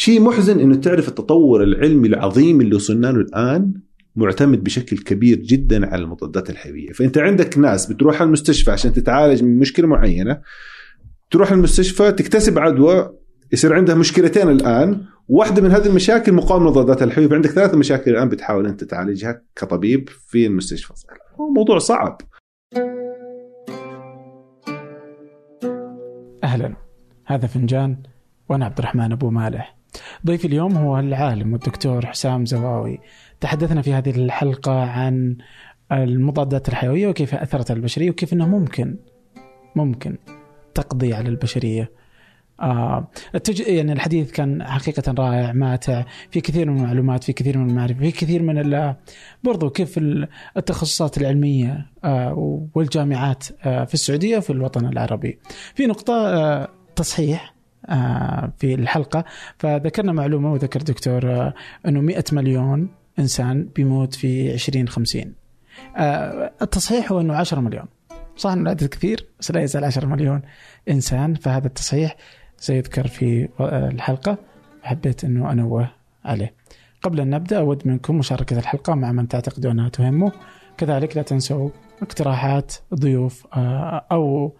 شيء محزن إنه تعرف التطور العلمي العظيم اللي وصلنا له الآن معتمد بشكل كبير جدا على المضادات الحيوية، فأنت عندك ناس بتروح المستشفى عشان تتعالج من مشكلة معينة تروح المستشفى تكتسب عدوى يصير عندها مشكلتين الآن، واحدة من هذه المشاكل مقاومة المضادات الحيوية، فعندك ثلاث مشاكل الآن بتحاول أنت تعالجها كطبيب في المستشفى. موضوع صعب. أهلا هذا فنجان وأنا عبد الرحمن أبو مالح. ضيفي اليوم هو العالم والدكتور حسام زواوي. تحدثنا في هذه الحلقة عن المضادات الحيوية وكيف أثرت على البشرية وكيف أنه ممكن ممكن تقضي على البشرية. آه التج... يعني الحديث كان حقيقة رائع ماتع في كثير من المعلومات في كثير من المعرفة في كثير من ال... برضو كيف التخصصات العلمية آه والجامعات آه في السعودية وفي الوطن العربي. في نقطة آه تصحيح. في الحلقة. فذكرنا معلومة وذكر دكتور آه، أنه 100 مليون إنسان بيموت في 2050 آه، التصحيح هو أنه 10 مليون. صح أنه العدد كثير بس لا يزال 10 مليون إنسان. فهذا التصحيح سيذكر في الحلقة. حبيت أنه أنوه عليه. قبل أن نبدأ أود منكم مشاركة الحلقة مع من تعتقدوا أنها تهمه. كذلك لا تنسوا اقتراحات ضيوف أو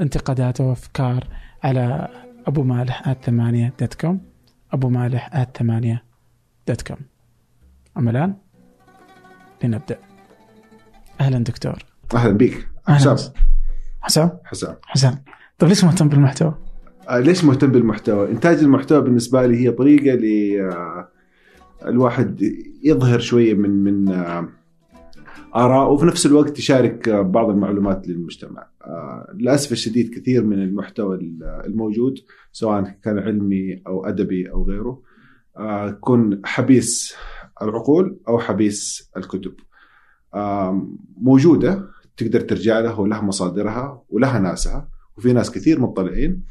انتقادات وأفكار على أبو مالح at ثمانية dot com أبو مالح at ثمانية dot com. أما الآن لنبدأ. أهلا دكتور. أهلا بك حسام. حسام. حسام. حسام. طيب ليش مهتم بالمحتوى؟ آه ليش مهتم بالمحتوى؟ إنتاج المحتوى بالنسبة لي هي طريقة ل آه، الواحد يظهر شوية من من آه آراء وفي نفس الوقت يشارك بعض المعلومات للمجتمع. آه، للأسف الشديد كثير من المحتوى الموجود سواء كان علمي أو أدبي أو غيره آه، يكون حبيس العقول أو حبيس الكتب. آه، موجودة تقدر ترجع لها ولها مصادرها ولها ناسها وفي ناس كثير مطلعين.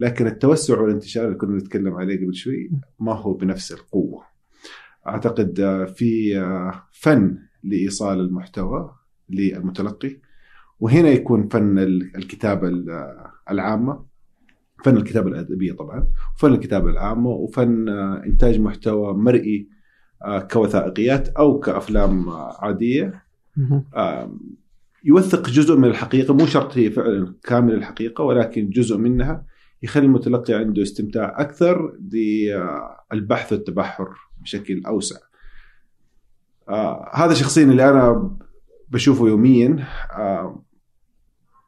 لكن التوسع والانتشار اللي كنا نتكلم عليه قبل شوي ما هو بنفس القوة. أعتقد في فن لإيصال المحتوى للمتلقي. وهنا يكون فن الكتابة العامة فن الكتابة الأدبية طبعا وفن الكتابة العامة وفن إنتاج محتوى مرئي آه، كوثائقيات أو كأفلام عادية. يوثق جزء من الحقيقة مو شرط هي فعلا كامل الحقيقة ولكن جزء منها يخلي المتلقي عنده استمتاع أكثر بالبحث والتبحر بشكل أوسع. آه هذا شخصيا اللي أنا بشوفه يوميا. آه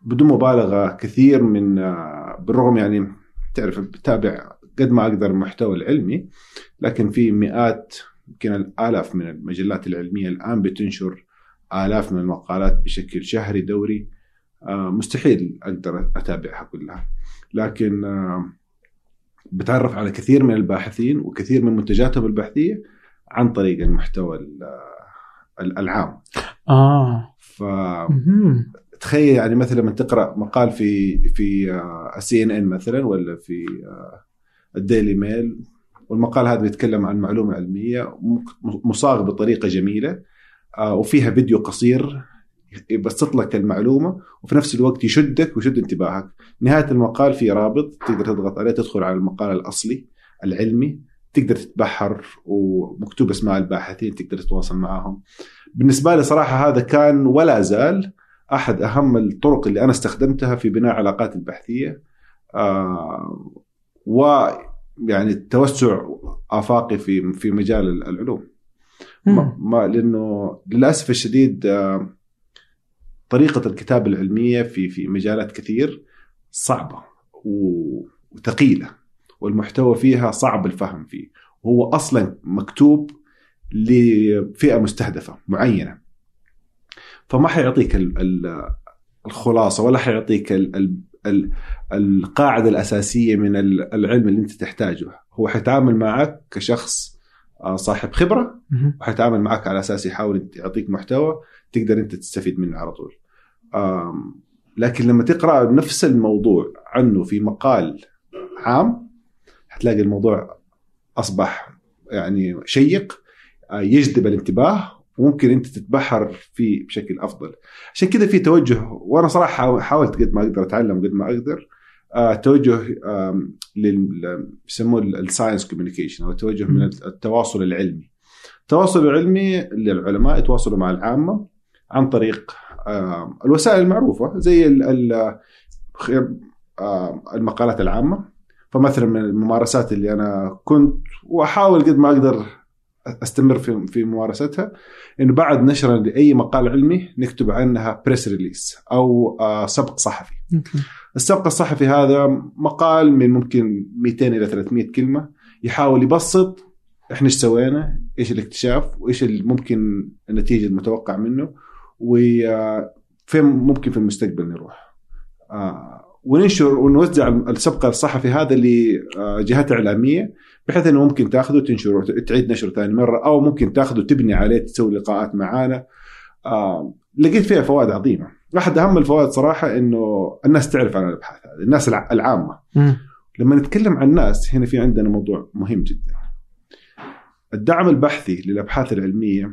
بدون مبالغة كثير من آه بالرغم يعني تعرف بتابع قد ما أقدر المحتوى العلمي لكن في مئات يمكن الآلاف من المجلات العلمية الآن بتنشر آلاف من المقالات بشكل شهري دوري. آه مستحيل أقدر أتابعها كلها. لكن آه بتعرف على كثير من الباحثين وكثير من منتجاتهم البحثية عن طريق المحتوى العام. آه. ف تخيل يعني مثلا لما تقرأ مقال في في السي ان ان مثلا ولا في آه، الديلي ميل والمقال هذا بيتكلم عن معلومة علمية مصاغ بطريقة جميلة آه، وفيها فيديو قصير يبسط لك المعلومة وفي نفس الوقت يشدك ويشد انتباهك. نهاية المقال في رابط تقدر تضغط عليه تدخل على المقال الأصلي العلمي تقدر تتبحر ومكتوب أسماء الباحثين تقدر تتواصل معهم. بالنسبة لي صراحة هذا كان ولا زال أحد أهم الطرق اللي أنا استخدمتها في بناء علاقاتي البحثية. آه و يعني توسع آفاقي في في مجال العلوم. ما, ما لأنه للأسف الشديد آه طريقة الكتابة العلمية في في مجالات كثير صعبة وثقيلة. والمحتوى فيها صعب الفهم فيه. وهو أصلا مكتوب لفئة مستهدفة معينة. فما حيعطيك الخلاصة ولا حيعطيك القاعدة الأساسية من العلم اللي أنت تحتاجه. هو حيتعامل معك كشخص آه، صاحب خبرة وحيتعامل معك على أساس يحاول يعطيك محتوى تقدر أنت تستفيد منه على طول. لكن لما تقرأ نفس الموضوع عنه في مقال عام حتلاقي الموضوع أصبح يعني شيق آه، يجذب الانتباه وممكن أنت تتبحر فيه بشكل أفضل عشان كذا في توجه وأنا صراحة حاولت قد ما أقدر أتعلم قد ما أقدر آه، توجه يسموه ال science communication أو توجه من. التواصل العلمي. التواصل العلمي للعلماء يتواصلوا مع العامة عن طريق الوسائل المعروفة زي المقالات العامة فمثلا من الممارسات اللي أنا كنت وأحاول قد ما أقدر أستمر في في ممارستها إنه بعد نشرا لأي مقال علمي نكتب عنها بريس ريليس أو آه، سبق صحفي. السبق الصحفي هذا مقال من ممكن 200 إلى 300 كلمة يحاول يبسط إحنا إيش سوينا، إيش الاكتشاف، وإيش ممكن النتيجة المتوقع منه وفين ممكن في المستقبل نروح. آه، وننشر ونوزع السبق الصحفي هذا لجهات إعلامية بحيث إنه ممكن تاخذه تنشره تعيد نشره ثاني مرة أو ممكن تاخذه تبني عليه تسوي لقاءات معانا. آه، لقيت فيها فوائد عظيمة. احد أهم الفوائد صراحة إنه الناس تعرف عن الأبحاث هذه، الناس الع- العامة. لما نتكلم عن الناس هنا في عندنا موضوع مهم جدا. الدعم البحثي للأبحاث العلمية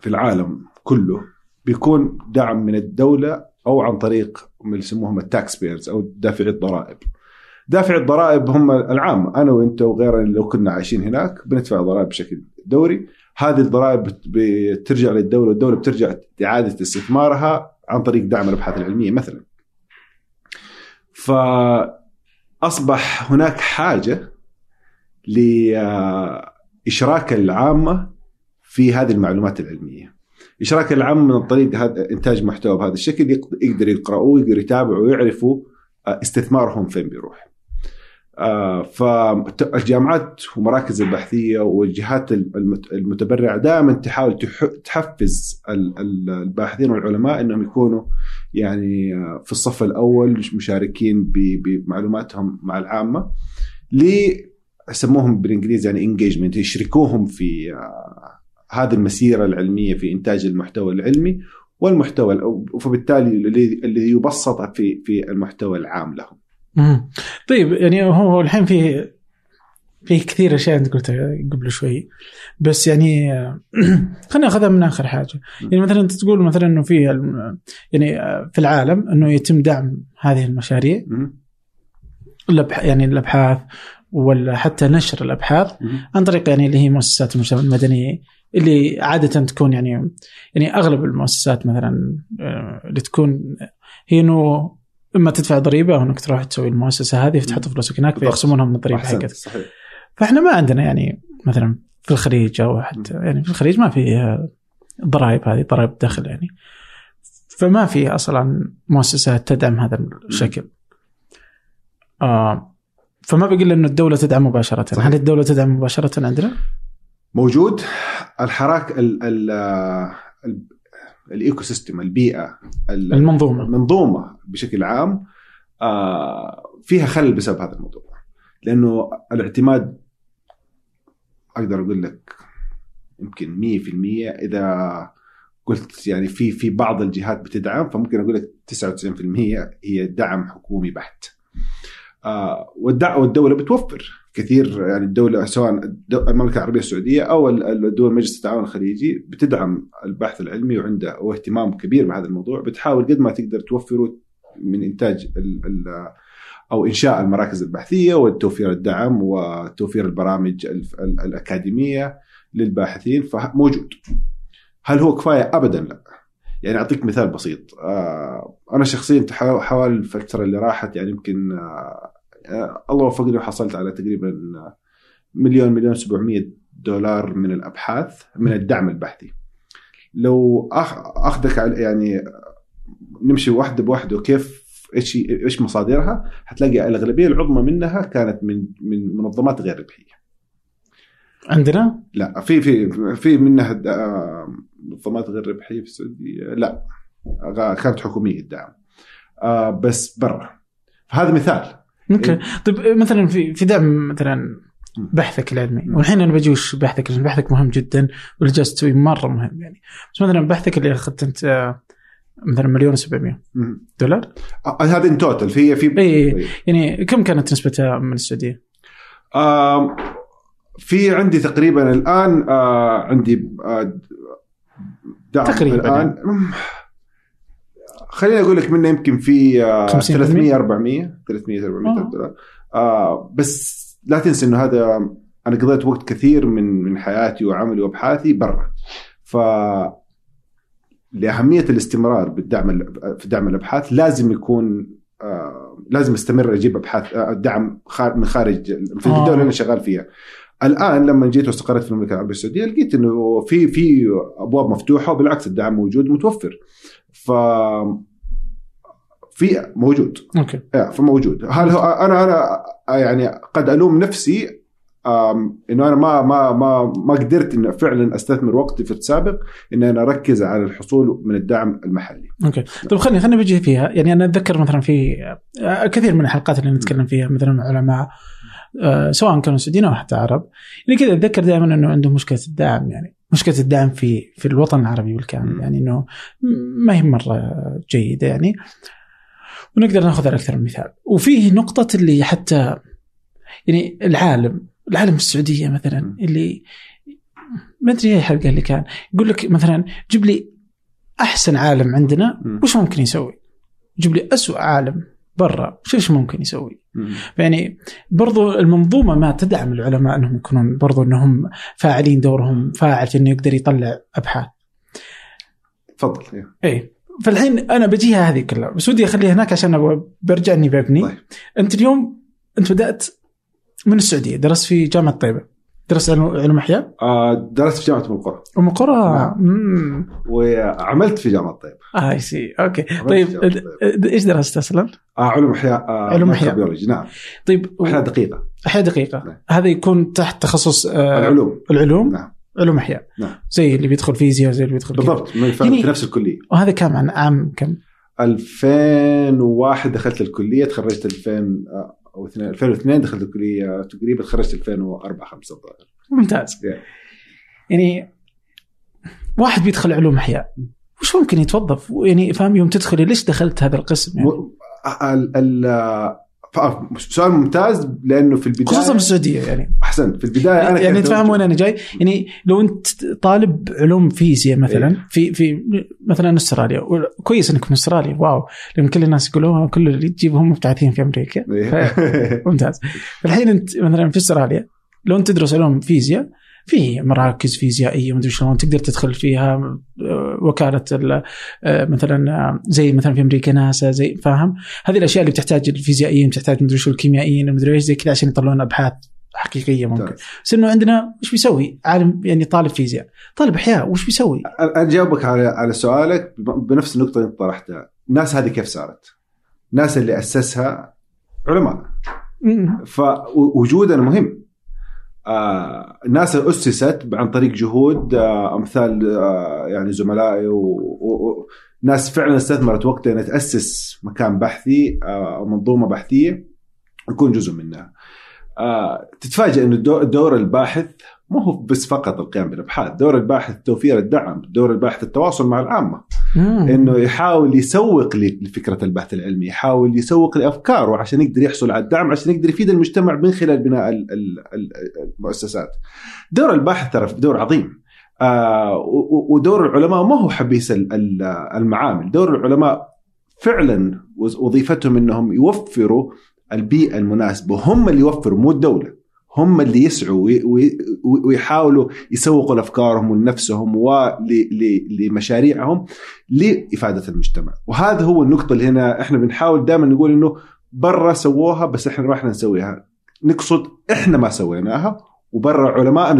في العالم كله بيكون دعم من الدولة أو عن طريق اللي يسموهم التاكس بيرز أو دافعي الضرائب. دافعي الضرائب هم العام أنا وانت وغيرنا لو كنا عايشين هناك بندفع ضرائب بشكل دوري هذه الضرائب بت- بترجع للدولة والدولة بترجع إعادة استثمارها عن طريق دعم الأبحاث العلمية مثلا. فاصبح هناك حاجة لاشراك العامة في هذه المعلومات العلمية. اشراك العامه من الطريق هذا إنتاج محتوى بهذا الشكل يق- يقدر يقرأوه يقدر يتابعوا ويعرفوا آه، استثمارهم فين بيروح. آه، فالجامعات ومراكز البحثية والجهات المت- المتبرعة دائما تحاول تح- تحفز ال- ال- الباحثين والعلماء إنهم يكونوا يعني آه، في الصف الأول مشاركين بمعلوماتهم مع العامة ل يسموهم بالإنجليزي يعني انجيجمنت يشركوهم في هذه المسيرة العلمية في إنتاج المحتوى العلمي والمحتوى فبالتالي اللي اللي يبسط في في المحتوى العام لهم. مم. طيب يعني هو الحين في في كثير أشياء أنت قلتها قبل شوي بس يعني خلينا ناخذها من آخر حاجة يعني مثلا أنت تقول مثلا إنه في يعني آه، في العالم إنه يتم دعم هذه المشاريع يعني الأبحاث ولا حتى نشر الأبحاث. عن طريق يعني اللي هي مؤسسات المجتمع المدني اللي عادة تكون يعني يعني أغلب المؤسسات مثلا آه، اللي تكون هي إنه إما تدفع ضريبة أو إنك تروح تسوي المؤسسة هذه فتحط فلوسك هناك. فيخصمونها من الضريبه حقتك صحيح. فإحنا ما عندنا يعني مثلا في الخليج أو حتى يعني في الخليج ما في ضرائب هذه ضرائب الدخل يعني. فما في أصلا مؤسسات تدعم هذا الشكل. آه فما بقي الا إنه الدولة تدعم مباشرة. صحيح. هل الدولة تدعم مباشرة عندنا؟ موجود. الحراك ال ال ال ال ecosystem البيئة ال- المنظومة. المنظومة بشكل عام آه، فيها خلل بسبب هذا الموضوع. لأنه الاعتماد أقدر أقول لك يمكن 100% إذا قلت يعني في في بعض الجهات بتدعم فممكن أقول لك 99% هي دعم حكومي بحت. آه والدع- والدولة بتوفر. كثير يعني الدولة سواء المملكة العربية السعودية أو ال- الدول مجلس التعاون الخليجي بتدعم البحث العلمي وعنده واهتمام كبير بهذا الموضوع بتحاول قد ما تقدر توفره من إنتاج ال ال أو إنشاء المراكز البحثية وتوفير الدعم وتوفير البرامج ال- ال- الأكاديمية للباحثين فموجود. هل هو كفاية؟ ابدا لا. يعني أعطيك مثال بسيط آه أنا شخصيا حوالي الفترة اللي راحت يعني يمكن آه الله وفقني وحصلت على تقريبا آه، مليون مليون 700 دولار من الأبحاث من الدعم البحثي. لو أخذك على يعني نمشي واحدة بواحدة كيف إيش إيش مصادرها حتلاقي الأغلبية العظمى منها كانت من من منظمات غير ربحية. عندنا؟ لا في في في منها آه، منظمات غير ربحية في السعودية لا كانت حكومية الدعم آه، بس برا فهذا مثال أوكي. طيب مثلا في في دعم مثلا بحثك العلمي. والحين أنا بجي وش بحثك؟ لأن بحثك مهم جدا واللي جالس تسويه مرة مهم يعني. بس مثلا بحثك اللي أخذت أنت آه، مثلا مليون و700 مم. دولار؟ هذا in total في في اي يعني كم كانت نسبتها من السعودية؟ في عندي تقريبا الآن آه، عندي آه، دعم تقريباً الآن. مم، خليني أقول لك منه يمكن في آه، 50%. 300 400 300 400 آه. دولار آه بس لا تنسى إنه هذا أنا قضيت وقت كثير من من حياتي وعملي وأبحاثي برا ف لأهمية الاستمرار بالدعم ال- في دعم الأبحاث لازم يكون آه لازم أستمر أجيب أبحاث آه دعم من خارج في آه. الدولة اللي أنا شغال فيها الآن لما جيت واستقريت في المملكة العربية السعودية لقيت إنه في في أبواب مفتوحة وبالعكس الدعم موجود متوفر ف في موجود. أوكي. فموجود هل هو أنا أنا يعني قد ألوم نفسي إنه أنا ما ما ما ما قدرت انه فعلا أستثمر وقتي في السابق ان أنا أركز على الحصول من الدعم المحلي. أوكي. طيب خليني خليني بجي فيها. يعني أنا أتذكر مثلا في آه، كثير من الحلقات اللي نتكلم فيها مثلا مع علماء آه، سواء كانوا سعوديين أو حتى عرب. يعني كذا أتذكر دائما إنه عندهم مشكلة الدعم يعني. مشكلة الدعم في في الوطن العربي بالكامل. يعني إنه ما هي مرة جيدة يعني ونقدر نأخذ على أكثر من مثال وفيه نقطة اللي حتى يعني العالم العالم السعودية مثلا. اللي ما أدري اي حلقة اللي كان يقول لك مثلا جيب لي أحسن عالم عندنا. وش ممكن يسوي؟ جيب لي أسوأ عالم برا وش إيش ممكن يسوي؟ يعني برضو المنظومة ما تدعم العلماء أنهم يكونون برضو أنهم فاعلين دورهم فاعل إنه يقدر يطلع أبحاث. تفضل إيه. اي فالحين أنا بجيها هذه كلها بس ودي أخليها هناك عشان برجع إني ببني. طيب. أنت اليوم أنت بدأت من السعودية درست في جامعة طيبة. درست علوم أحياء؟ آه، درست في جامعة أم القرى. أم القرى؟ نعم. وعملت في جامعة طيب آه I see أوكي. طيب طيب. إيش درست أصلا؟ آه علوم أحياء آه علوم أحياء. بيولوجي. نعم. طيب أحياء دقيقة. أحياء دقيقة. نعم. هذا يكون تحت تخصص آه العلوم. العلوم؟ نعم. علوم أحياء. نعم. زي اللي بيدخل فيزياء زي اللي بيدخل. بالضبط. يعني- في نفس الكلية. وهذا كم عن عام كم؟ 2001 دخلت الكلية تخرجت 2000 آه، أو 2 2002 دخلت الكلية تقريبا تخرجت 2004 5 الظاهر ممتاز. Yeah. يعني واحد بيدخل علوم أحياء وش ممكن يتوظف؟ يعني فاهم يوم تدخلي ليش دخلت هذا القسم يعني؟ ال ال سؤال ممتاز لأنه في البداية خصوصا في السعودية يعني. احسنت في البداية أنا يعني تفهم وين أنا جاي. يعني لو أنت طالب علوم فيزياء مثلا إيه. في في مثلا أستراليا كويس إنك من أستراليا واو. لأن كل الناس يقولوا كل اللي تجيبهم مبتعثين في أمريكا. إيه. ممتاز. الحين أنت مثلا في أستراليا لو أنت تدرس علوم فيزياء في مراكز فيزيائية ومدري شلون تقدر تدخل فيها آه، وكالة ال- آه، مثلا آه، زي مثلا في أمريكا ناسا زي فاهم هذه الأشياء اللي بتحتاج الفيزيائيين بتحتاج مدري شو الكيميائيين مدري إيش زي كذا عشان يطلعون أبحاث حقيقية ممكن. بس إنه عندنا وش بيسوي؟ عالم يعني طالب فيزياء طالب أحياء وش بيسوي؟ أنا أجاوبك على على سؤالك بنفس النقطة اللي طرحتها الناس هذه كيف صارت؟ الناس اللي أسسها علماء. فوجودنا مهم آه الناس أسست عن طريق جهود آه أمثال آه يعني زملائي وناس فعلا استثمرت وقتها إنها تأسس مكان بحثي أو منظومة بحثية يكون جزء منها. تتفاجئ إنه الدو- دور الباحث مو هو بس فقط القيام بالابحاث، دور الباحث توفير الدعم، دور الباحث التواصل مع العامة. مم. إنه يحاول يسوق لفكره البحث العلمي، يحاول يسوق لافكاره عشان يقدر يحصل على الدعم عشان يقدر يفيد المجتمع من خلال بناء ال- ال- ال- المؤسسات. دور الباحث ترى دور عظيم. آه ودور العلماء ما هو حبيس ال- ال- المعامل، دور العلماء فعلا وظ- وظيفتهم إنهم يوفروا البيئة المناسبة، هم اللي يوفروا مو الدولة. هم اللي يسعوا وي- وي- ويحاولوا يسوقوا لأفكارهم ولنفسهم ولمشاريعهم لإفادة المجتمع. وهذا هو النقطة اللي هنا إحنا بنحاول دائما نقول إنه برا سووها بس إحنا ما إحنا نسويها. نقصد إحنا ما سويناها وبرا علماء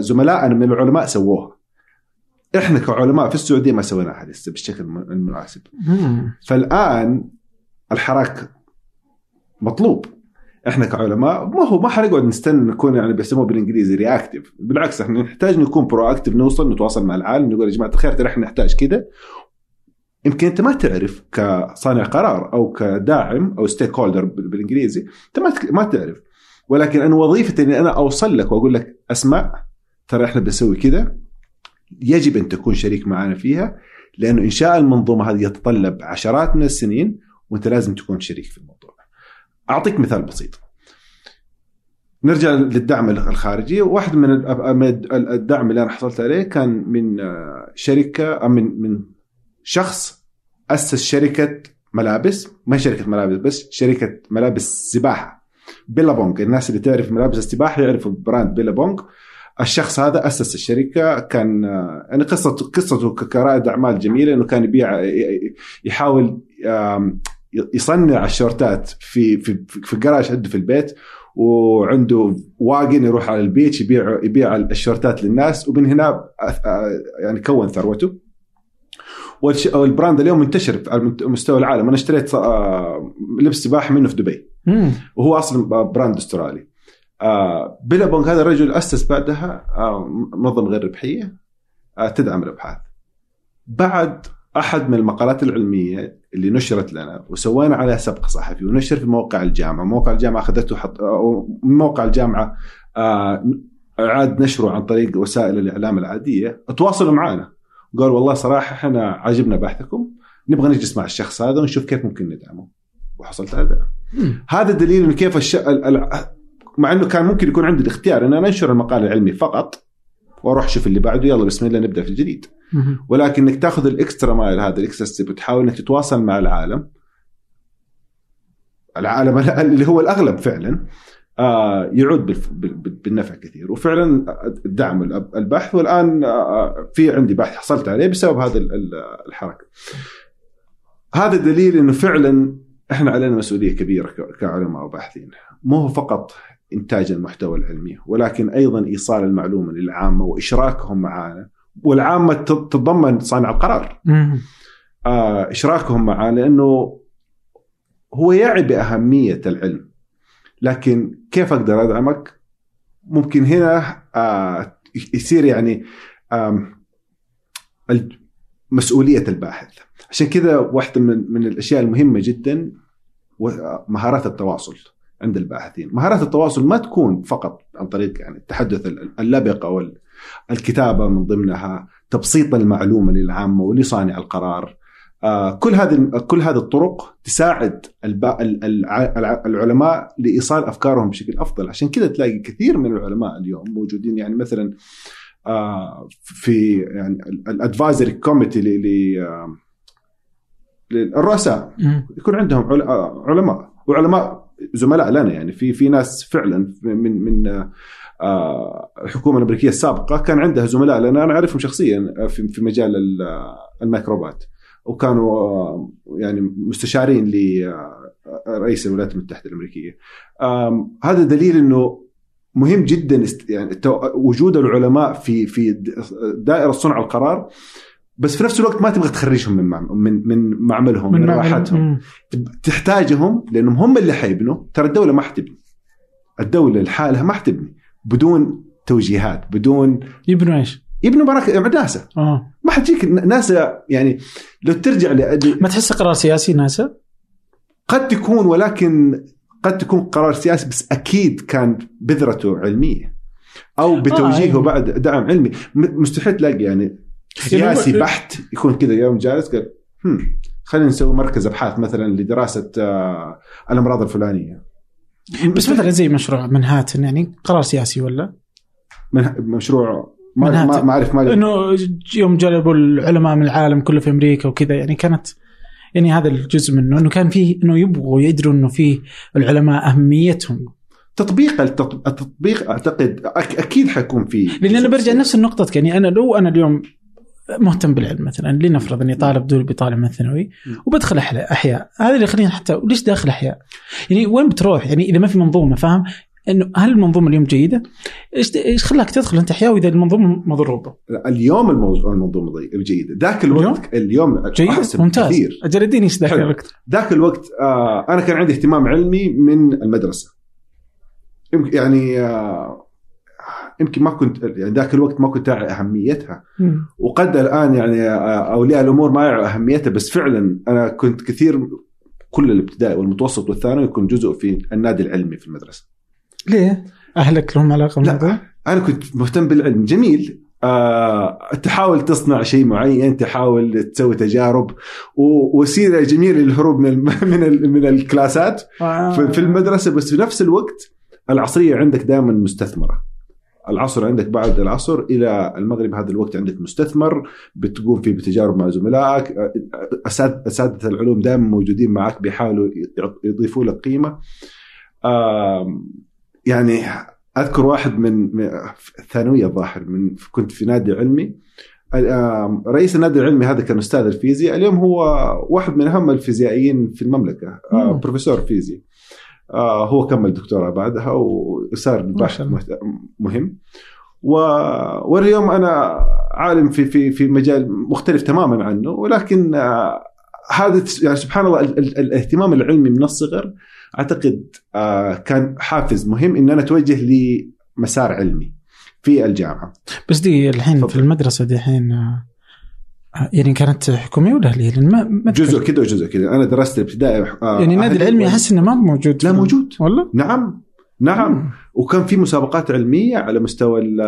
زملائنا من العلماء سووها. إحنا كعلماء في السعودية ما سويناها لسه بالشكل الم- المناسب. فالآن الحراك مطلوب. إحنا كعلماء ما هو ما حنقعد نستنى نكون يعني بيسموه بالإنجليزي reactive بالعكس إحنا نحتاج نكون proactive نوصل نتواصل مع العالم نقول يا جماعة الخير ترى إحنا نحتاج كذا يمكن أنت ما تعرف كصانع قرار أو كداعم أو stakeholder بالإنجليزي أنت ما ما تعرف. ولكن أنا وظيفتي إني أنا أوصل لك وأقول لك أسمع ترى إحنا بنسوي كذا يجب أن تكون شريك معنا فيها لأنه انشاء المنظومة هذه يتطلب عشرات من السنين وأنت لازم تكون شريك في الموضوع. أعطيك مثال بسيط. نرجع للدعم الخارجي. واحد من ال- من الدعم اللي أنا حصلت عليه كان من آه، شركة من من شخص أسس شركة ملابس. ما شركة ملابس بس شركة ملابس سباحة. بيلابونج الناس اللي تعرف ملابس السباحة يعرفوا brand بيلابونج الشخص هذا أسس الشركة. كان يعني قصه قصته كرائد أعمال جميلة إنه كان يبيع يحاول يصنع الشورتات في في في الجراج عنده في البيت وعنده wagon يروح على ال beach يبيع يبيع الشورتات للناس ومن هنا يعني كون ثروته. وال brand اليوم منتشر على مستوى العالم. أنا اشتريت لبس سباحه منه في دبي. وهو أصلا brand أسترالي. بيلابونج هذا الرجل أسس بعدها منظمة غير ربحية تدعم الأبحاث. بعد أحد من المقالات العلمية اللي نشرت لنا وسوينا عليها سبق صحفي ونشر في موقع الجامعة، موقع الجامعة أخذته حط من موقع الجامعة اعاد نشره عن طريق وسائل الإعلام العادية، تواصلوا معنا. قال والله صراحة إحنا عجبنا بحثكم نبغى نجلس مع الشخص هذا ونشوف كيف ممكن ندعمه. وحصلت على دعم. هذا دليل انه كيف الش... مع إنه كان ممكن يكون عندي الاختيار ان أنا أنشر المقال العلمي فقط وأروح أشوف اللي بعده يلا بسم الله نبدأ في الجديد. ولكن إنك تاخذ ال extra mile هذا ال extra step وتحاول إنك تتواصل مع العالم. العالم اللي هو الأغلب فعلا آه، يعود بالنفع كثير. وفعلا دعم البحث والآن آه، في عندي بحث حصلت عليه بسبب هذا الحركة. هذا دليل إنه فعلا إحنا علينا مسؤولية كبيرة كعلماء وباحثين. مو هو فقط إنتاج المحتوى العلمي ولكن أيضا إيصال المعلومة للعامة وإشراكهم معنا والعامة تتضمن صانع القرار. آه إشراكهم معه لأنه هو يعي بأهمية العلم. لكن كيف أقدر أدعمك؟ ممكن هنا آه يصير يعني آه مسؤولية الباحث. عشان كذا واحدة من من الأشياء المهمة جدا مهارات التواصل عند الباحثين. مهارات التواصل ما تكون فقط عن طريق يعني التحدث اللبق أو الكتابة من ضمنها تبسيط المعلومة للعامة ولصانع القرار. آه، كل هذه كل هذه الطرق تساعد العلماء لإيصال أفكارهم بشكل أفضل. عشان كذا تلاقي كثير من العلماء اليوم موجودين. يعني مثلا آه، في يعني ال advisory committee للرؤساء يكون عندهم علماء. وعلماء زملاء لنا. يعني في في ناس فعلا من من آه، الحكومة الأمريكية السابقة كان عندها زملاء لنا أنا أعرفهم شخصيا آه، في مجال الميكروبات. وكانوا آه، يعني مستشارين لرئيس الولايات المتحدة الأمريكية. هذا دليل إنه مهم جدا يعني وجود العلماء في في دائرة صنع القرار بس في نفس الوقت ما تبغى تخرجهم من من من معملهم من, من راحتهم تحتاجهم لأنهم هم اللي حيبنوا. ترى الدولة ما حتبني. الدولة لحالها ما حتبني. بدون توجيهات بدون يبنوا إيش؟ يبنوا بركه ناسا آه ما حتجيك ناسا يعني لو ترجع لأدي ما تحس قرار سياسي ناسا؟ قد تكون ولكن قد تكون قرار سياسي بس أكيد كان بذرته علمية أو بتوجيهه آه. بعد دعم علمي مستحيل تلاقي يعني سياسي بحت يكون كذا يوم جالس قال خلينا نسوي مركز أبحاث مثلا لدراسة آه الأمراض الفلانية بس مثلا زي مشروع منهاتن يعني قرار سياسي ولا؟ من مشروع ما ما, أعرف ما إنه يوم جلبوا العلماء من العالم كله في أمريكا وكذا يعني كانت يعني هذا الجزء منه إنه كان فيه إنه يبغوا يدروا إنه في العلماء أهميتهم. تطبيق التطبيق أعتقد أكيد حيكون فيه. لأن أنا برجع نفس النقطة يعني أنا لو أنا اليوم مهتم بالعلم مثلا لنفرض إني طالب دول بطالب من الثانوي وبدخل أحياء هذا اللي يخليني حتى ليش داخل أحياء؟ يعني وين بتروح؟ يعني إذا ما في منظومة فاهم؟ إنه هل المنظومة اليوم جيدة؟ إيش إيش خلاك تدخل أنت أحياء وإذا المنظومة مضروبة؟ اليوم المنظومة جيدة، ذاك الوقت اليوم, اليوم جيد ممتاز كثير أجل اديني إيش ذاك الوقت؟ ذاك الوقت آه أنا كان عندي اهتمام علمي من المدرسة. يعني آه يمكن ما كنت يعني ذاك الوقت ما كنت اعي أهميتها وقد الآن يعني أولياء الأمور ما يعوا أهميتها بس فعلا أنا كنت كثير كل الابتدائي والمتوسط والثانوي يكون جزء في النادي العلمي في المدرسة. ليه؟ أهلك لهم علاقة بالموضوع؟ أنا كنت مهتم بالعلم جميل آه، تحاول تصنع شيء معين تحاول تسوي تجارب وسيله جميلة للهروب من من من الكلاسات آه. في المدرسة بس في نفس الوقت العصرية عندك دائما مستثمرة العصر عندك بعد العصر إلى المغرب هذا الوقت عندك مستثمر بتقوم فيه بتجارب مع زملائك أساتذة العلوم دائما موجودين معك بيحاولوا يضيفوا لك قيمة. يعني أذكر واحد من الثانويه الظاهر من كنت في نادي علمي. رئيس النادي العلمي هذا كان أستاذ الفيزياء اليوم هو واحد من أهم الفيزيائيين في المملكة آه، مم. بروفيسور فيزياء. هو كمل دكتوراه بعدها وصار باحث مهم. و... واليوم أنا عالم في في في مجال مختلف تماما عنه ولكن آه، هذا يعني سبحان الله ال- ال- الاهتمام العلمي من الصغر أعتقد آه، كان حافز مهم إن أنا أتوجه لمسار علمي في الجامعة. بس دي الحين تفضل. في المدرسة دي الحين آه، يعني كانت حكومية ولا أهلية؟ لأن ما ما. جزء كذا وجزء كذا أنا درست ابتدائي آه، يعني النادي العلمي أحس إنه ما موجود لا موجود والله؟ نعم نعم مم. وكان في مسابقات علمية على مستوى ال-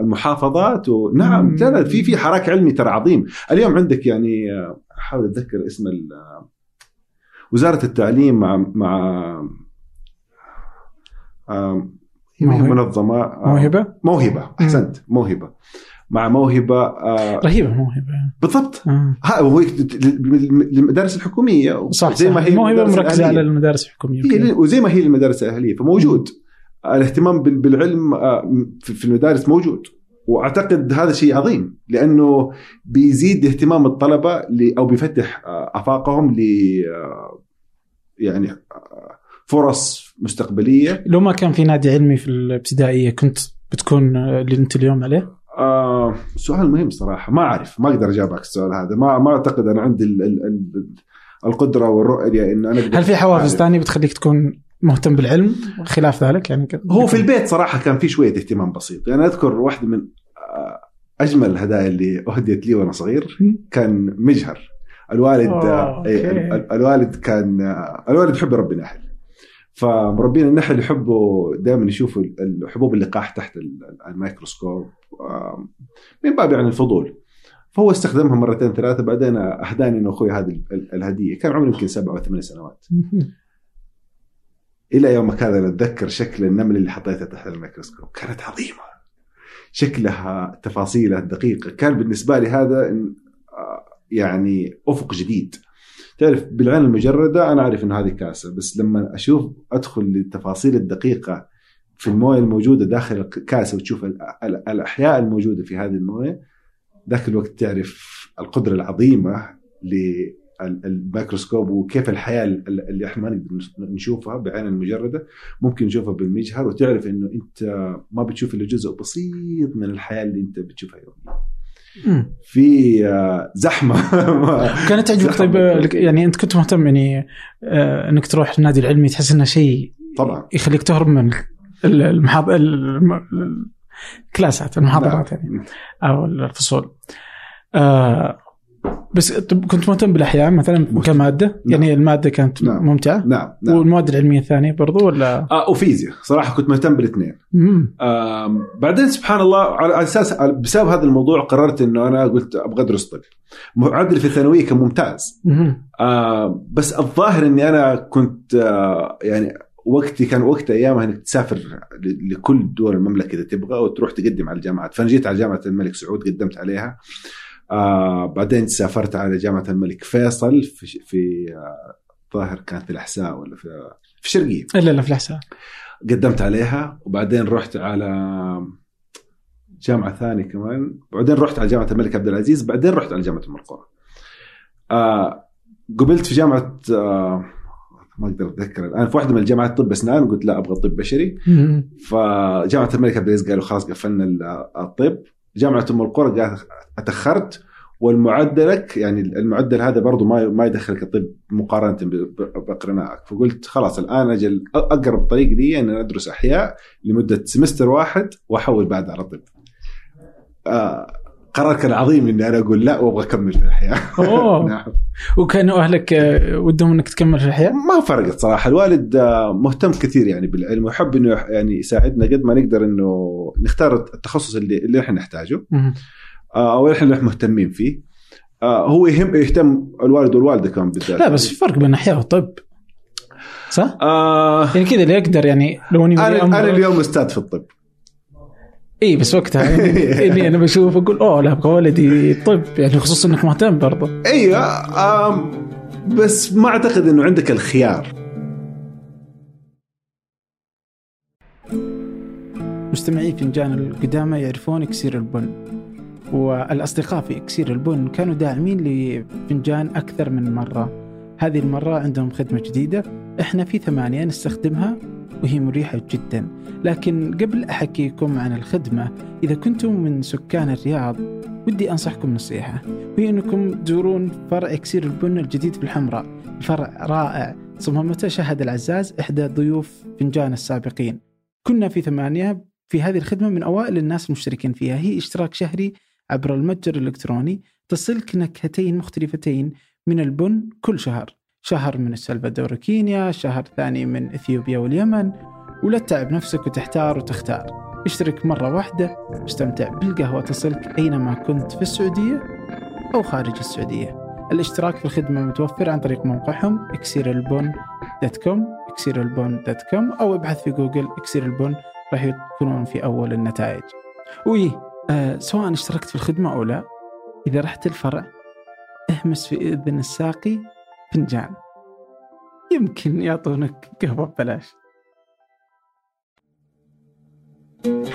المحافظات ونعم لا في في حراك علمي ترى عظيم اليوم عندك يعني آه، أحاول أتذكر اسم ال- وزارة التعليم مع مع. منظمة آه، موهبة؟ موهبة أحسنت موهبة مع موهبة آه، رهيبة موهبه بالضبط. آه. ها هو للمدارس الحكومية. صح زي ما هي موهبه المدارس مركزة. على المدارس الحكومية. هي. وزي ما هي المدارس الأهلية فموجود. الاهتمام بال- بالعلم آه، في المدارس موجود. وأعتقد هذا شيء عظيم لأنه بيزيد اهتمام الطلبة أو بيفتح آه، آفاقهم ل آه، يعني فرص مستقبلية. لو ما كان في نادي علمي في الابتدائية كنت بتكون اللي أنت اليوم عليه؟ آه سؤال مهم صراحة ما أعرف ما أقدر أجاوبك السؤال هذا ما ما أعتقد أنا عندي ال ال ال القدرة والرؤية إن أنا هل في حوافز. ثانية بتخليك تكون مهتم بالعلم خلاف ذلك يعني كذا؟ هو في البيت صراحة كان في شوية اهتمام بسيط يعني أذكر واحدة من آه، أجمل الهدايا اللي أهديت لي وأنا صغير كان مجهر الوالد أوه، آه، ال- الوالد كان الوالد يحب يربي نحل فمربين النحل يحبوا دائما يشوفوا الحبوب اللقاح تحت ال- الميكروسكوب من باب يعني الفضول. فهو استخدمها مرتين ثلاثة بعدين أهداني إنه أخوي هذه ال- ال- الهدية. كان عمري يمكن سبع أو ثمان سنوات. إلى يومك هذا نتذكر شكل النمل اللي حطيته تحت الميكروسكوب. كانت عظيمة. شكلها تفاصيلها الدقيقة. كان بالنسبة لي هذا آه، يعني أفق جديد. تعرف بالعين المجردة أنا أعرف ان هذه كاسه بس لما أشوف أدخل للتفاصيل الدقيقة في الموية الموجودة داخل الكاسه وتشوف ال- ال- الأحياء الموجودة في هذه الموية ذاك الوقت تعرف القدرة العظيمة للميكروسكوب وكيف الحياة ال- اللي إحنا ما نقدر نشوفها بعين المجردة ممكن نشوفها بالمجهر وتعرف إنه أنت ما بتشوف إلا جزء بسيط من الحياة اللي أنت بتشوفها يوميا. في آه، زحمة. كانت تعجبك. طيب يعني أنت كنت مهتم يعني آه، إنك تروح النادي العلمي تحس إنه شيء طبعا. يخليك تهرب من ال- المحاض الم- الكلاسات المحاضرات يعني نعم. أو الفصول. آه بس طب كنت مهتم بالأحياء مثلا. كمادة؟ يعني المادة كانت نعم. ممتعة؟ نعم. نعم. والمواد العلمية الثانية برضو ولا؟ آه وفيزياء. صراحة كنت مهتم بالاثنين. آم، بعدين سبحان الله على أساس بسبب هذا الموضوع قررت إنه أنا قلت أبغى أدرس طب. معدلي في الثانوية كان ممتاز. مم. آه بس الظاهر إني أنا كنت آه يعني وقتي كان وقت أيامها إنك تسافر لكل دول المملكة إذا تبغى وتروح تقدم على الجامعات. فأنا جيت على جامعة الملك سعود قدمت عليها. آه بعدين سافرت على جامعة الملك فيصل في في آه ظاهر كانت في الأحساء ولا في في الشرقيه إلا لا في الأحساء. قدمت عليها وبعدين رحت على جامعة ثانية كمان. بعدين رحت على جامعة الملك عبد العزيز. بعدين رحت على جامعة ام القرى آه قبلت في جامعة آه ما أقدر أتذكر الآن. في واحدة من الجامعات طب أسنان. قلت لا أبغى طب بشري. فجامعة الملك عبد العزيز قالوا خلاص قفلنا ال- الطب. جامعة أم القرى قال أتأخرت والمعدلك يعني المعدل هذا برضه ما ما يدخلك الطب مقارنة بأقرنائك فقلت خلاص الآن أجل أقرب طريق لي أن أدرس أحياء لمدة سمستر واحد وأحول بعد على طب. آه قرار كان عظيم إني أنا أقول لا وأبغى أكمل في الاحياء. أوه. نعم وكانوا أهلك ودهم إنك تكمل في الاحياء؟ ما فرقت صراحة الوالد مهتم كثير يعني بالعلم ويحب إنه يعني يساعدنا قد ما نقدر إنه نختار التخصص اللي اللي إحنا نحتاجه. آه، أو إحنا مهتمين فيه آه، هو يهم يهتم الوالد والوالدة كمان بالذات لا بس في فرق بين أحياء وطب صح؟ آه يعني كذا اللي يقدر يعني لو أني أنا أنا اليوم أستاذ في الطب اي بس وقتها يعني إني أنا بشوف أقول أوه لا أبغى ولدي طب يعني خصوصا إنك مهتم برضه. أيوه آم، بس ما أعتقد إنه عندك الخيار. مستمعي فنجان القدامى يعرفون إكسير البن والأصدقاء في إكسير البن كانوا داعمين لفنجان أكثر من مرة. هذه المرة عندهم خدمة جديدة إحنا في ثمانية نستخدمها. وهي مريحة جدا. لكن قبل أحكيكم عن الخدمة إذا كنتم من سكان الرياض ودي أنصحكم نصيحة. وهي أنكم تزورون فرع إكسير البن الجديد في الحمراء. فرع رائع صممته شهد العزاز إحدى ضيوف فنجان السابقين. كنا في ثمانية في هذه الخدمة من أوائل الناس المشتركين فيها. هي اشتراك شهري عبر المتجر الإلكتروني تصلك نكهتين مختلفتين من البن كل شهر. شهر من السلفادور وكينيا شهر ثاني من إثيوبيا واليمن ولا تتعب نفسك وتحتار وتختار. اشترك مرة واحدة واستمتع بالقهوة تصلك أينما كنت في السعودية أو خارج السعودية. الاشتراك في الخدمة متوفر عن طريق موقعهم إكسيرالبون إكسير البن dot com أو ابحث في جوجل اكسير البن راح يكونون في أول النتائج. وي آه سواء اشتركت في الخدمة أو لا إذا رحت الفرع اهمس في إذن الساقي فنجان. يمكن يعطونك قهوة ببلاش.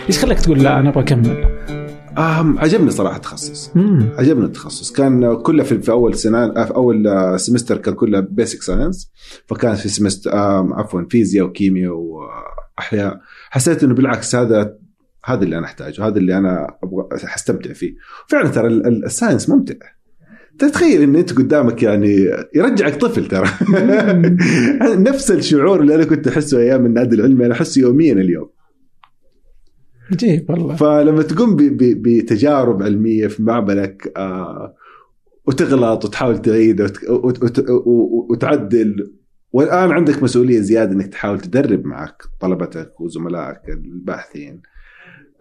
إيش خلاك تقول لا أنا أبغى أكمل؟ آم عجبني صراحة التخصص. عجبني التخصص. كان كله في, في أول سنة في أول آه، semester كان كله basic science فكان في سمستر آم، عفوا فيزياء وكيمياء واحياء حسيت إنه بالعكس هذا هذا اللي أنا أحتاجه هذا اللي أنا أبغى حستمتع فيه. فعلا ترى ال- ال- الساينس ممتع. تتخيل إن أنت قدامك يعني يرجعك طفل ترى. نفس الشعور اللي أنا كنت أحسه أيام النادي العلمي أنا أحسه يوميا اليوم. عجيب والله. فلما تقوم بتجارب علمية في معملك آه، وتغلط وتحاول تعيد وت- وت- وت- و- وتعدل والآن عندك مسؤولية زيادة إنك تحاول تدرب معك طلبتك وزملائك الباحثين.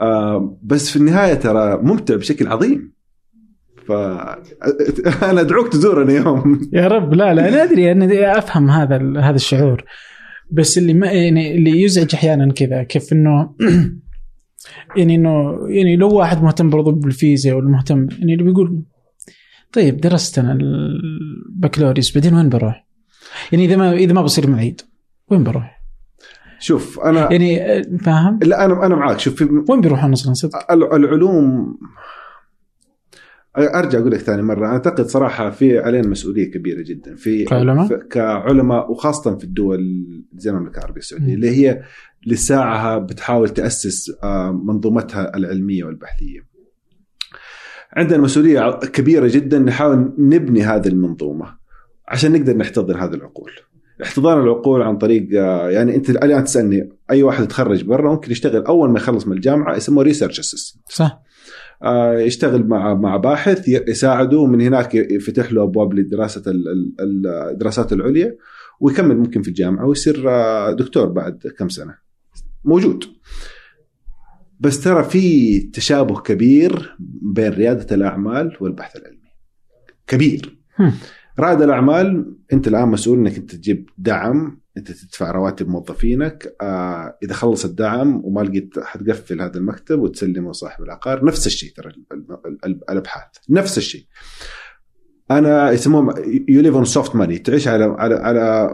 آه، بس في النهاية ترى ممتع بشكل عظيم. ف أنا أدعوك تزورنا يوم يا رب لا لا أنا أدري أنا أفهم هذا هذا الشعور بس اللي ما يعني اللي يزعج أحيانا كذا كيف إنه يعني انه يعني لو واحد مهتم برضو بالفيزياء ولا مهتم يعني اللي بيقول طيب درست أنا البكالوريوس بعدين وين بروح؟ يعني إذا ما إذا ما بصير معيد وين بروح؟ شوف أنا يعني آه، فاهم؟ لا أنا أنا معك شوف وين بيروحون أصلا صدق؟ ال- العلوم أرجع أقول لك ثاني مرة أعتقد صراحة في علينا مسؤولية كبيرة جدا في كعلماء؟ كعلماء وخاصة في الدول زي المملكة العربية السعودية اللي هي لساعها بتحاول تأسس آه، منظومتها العلمية والبحثية. عندنا مسؤولية كبيرة جدا نحاول نبني هذه المنظومة عشان نقدر نحتضن هذه العقول. احتضان العقول عن طريق آه، يعني أنت الآن تسألني أي واحد يتخرج برا ممكن يشتغل أول ما يخلص من الجامعة يسموه research assistant صح يشتغل مع مع باحث يساعده ومن هناك يفتح له أبواب لدراسة ال- ال- ال- الدراسات العليا ويكمل ممكن في الجامعة ويصير آه، دكتور بعد كم سنة. موجود. بس ترى في تشابه كبير بين ريادة الأعمال والبحث العلمي. كبير. رائد الأعمال أنت الآن مسؤول إنك أنت تجيب دعم أنت تدفع رواتب موظفينك آه إذا خلص الدعم وما لقيت حتقفل هذا المكتب وتسلمه صاحب العقار نفس الشيء ترى ال- ال- ال- الأبحاث نفس الشيء. أنا يسموهم you live on soft money تعيش على على على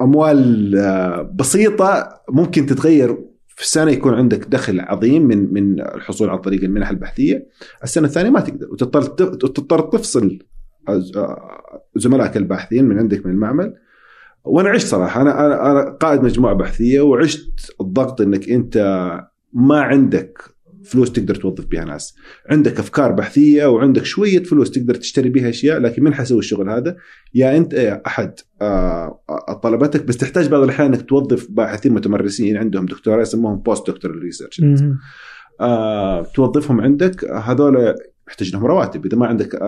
أموال آه، بسيطة ممكن تتغير في السنة يكون عندك دخل عظيم من من الحصول عن طريق المنح البحثية السنة الثانية ما تقدر وتضطر تضطر تفصل آه، زملائك الباحثين من عندك من المعمل. وأنا عشت صراحة. أنا أنا أنا قائد مجموعة بحثية وعشت الضغط إنك أنت ما عندك فلوس تقدر توظف بها ناس. عندك أفكار بحثية وعندك شوية فلوس تقدر تشتري بها أشياء لكن من حيسوي الشغل هذا؟ يا أنت يا أحد آه، آه، طلبتك بس تحتاج بعض الأحيان إنك توظف باحثين متمرسين عندهم دكتوراه يسموهم post doctoral research توظفهم عندك هذول يحتاج لهم رواتب. إذا ما عندك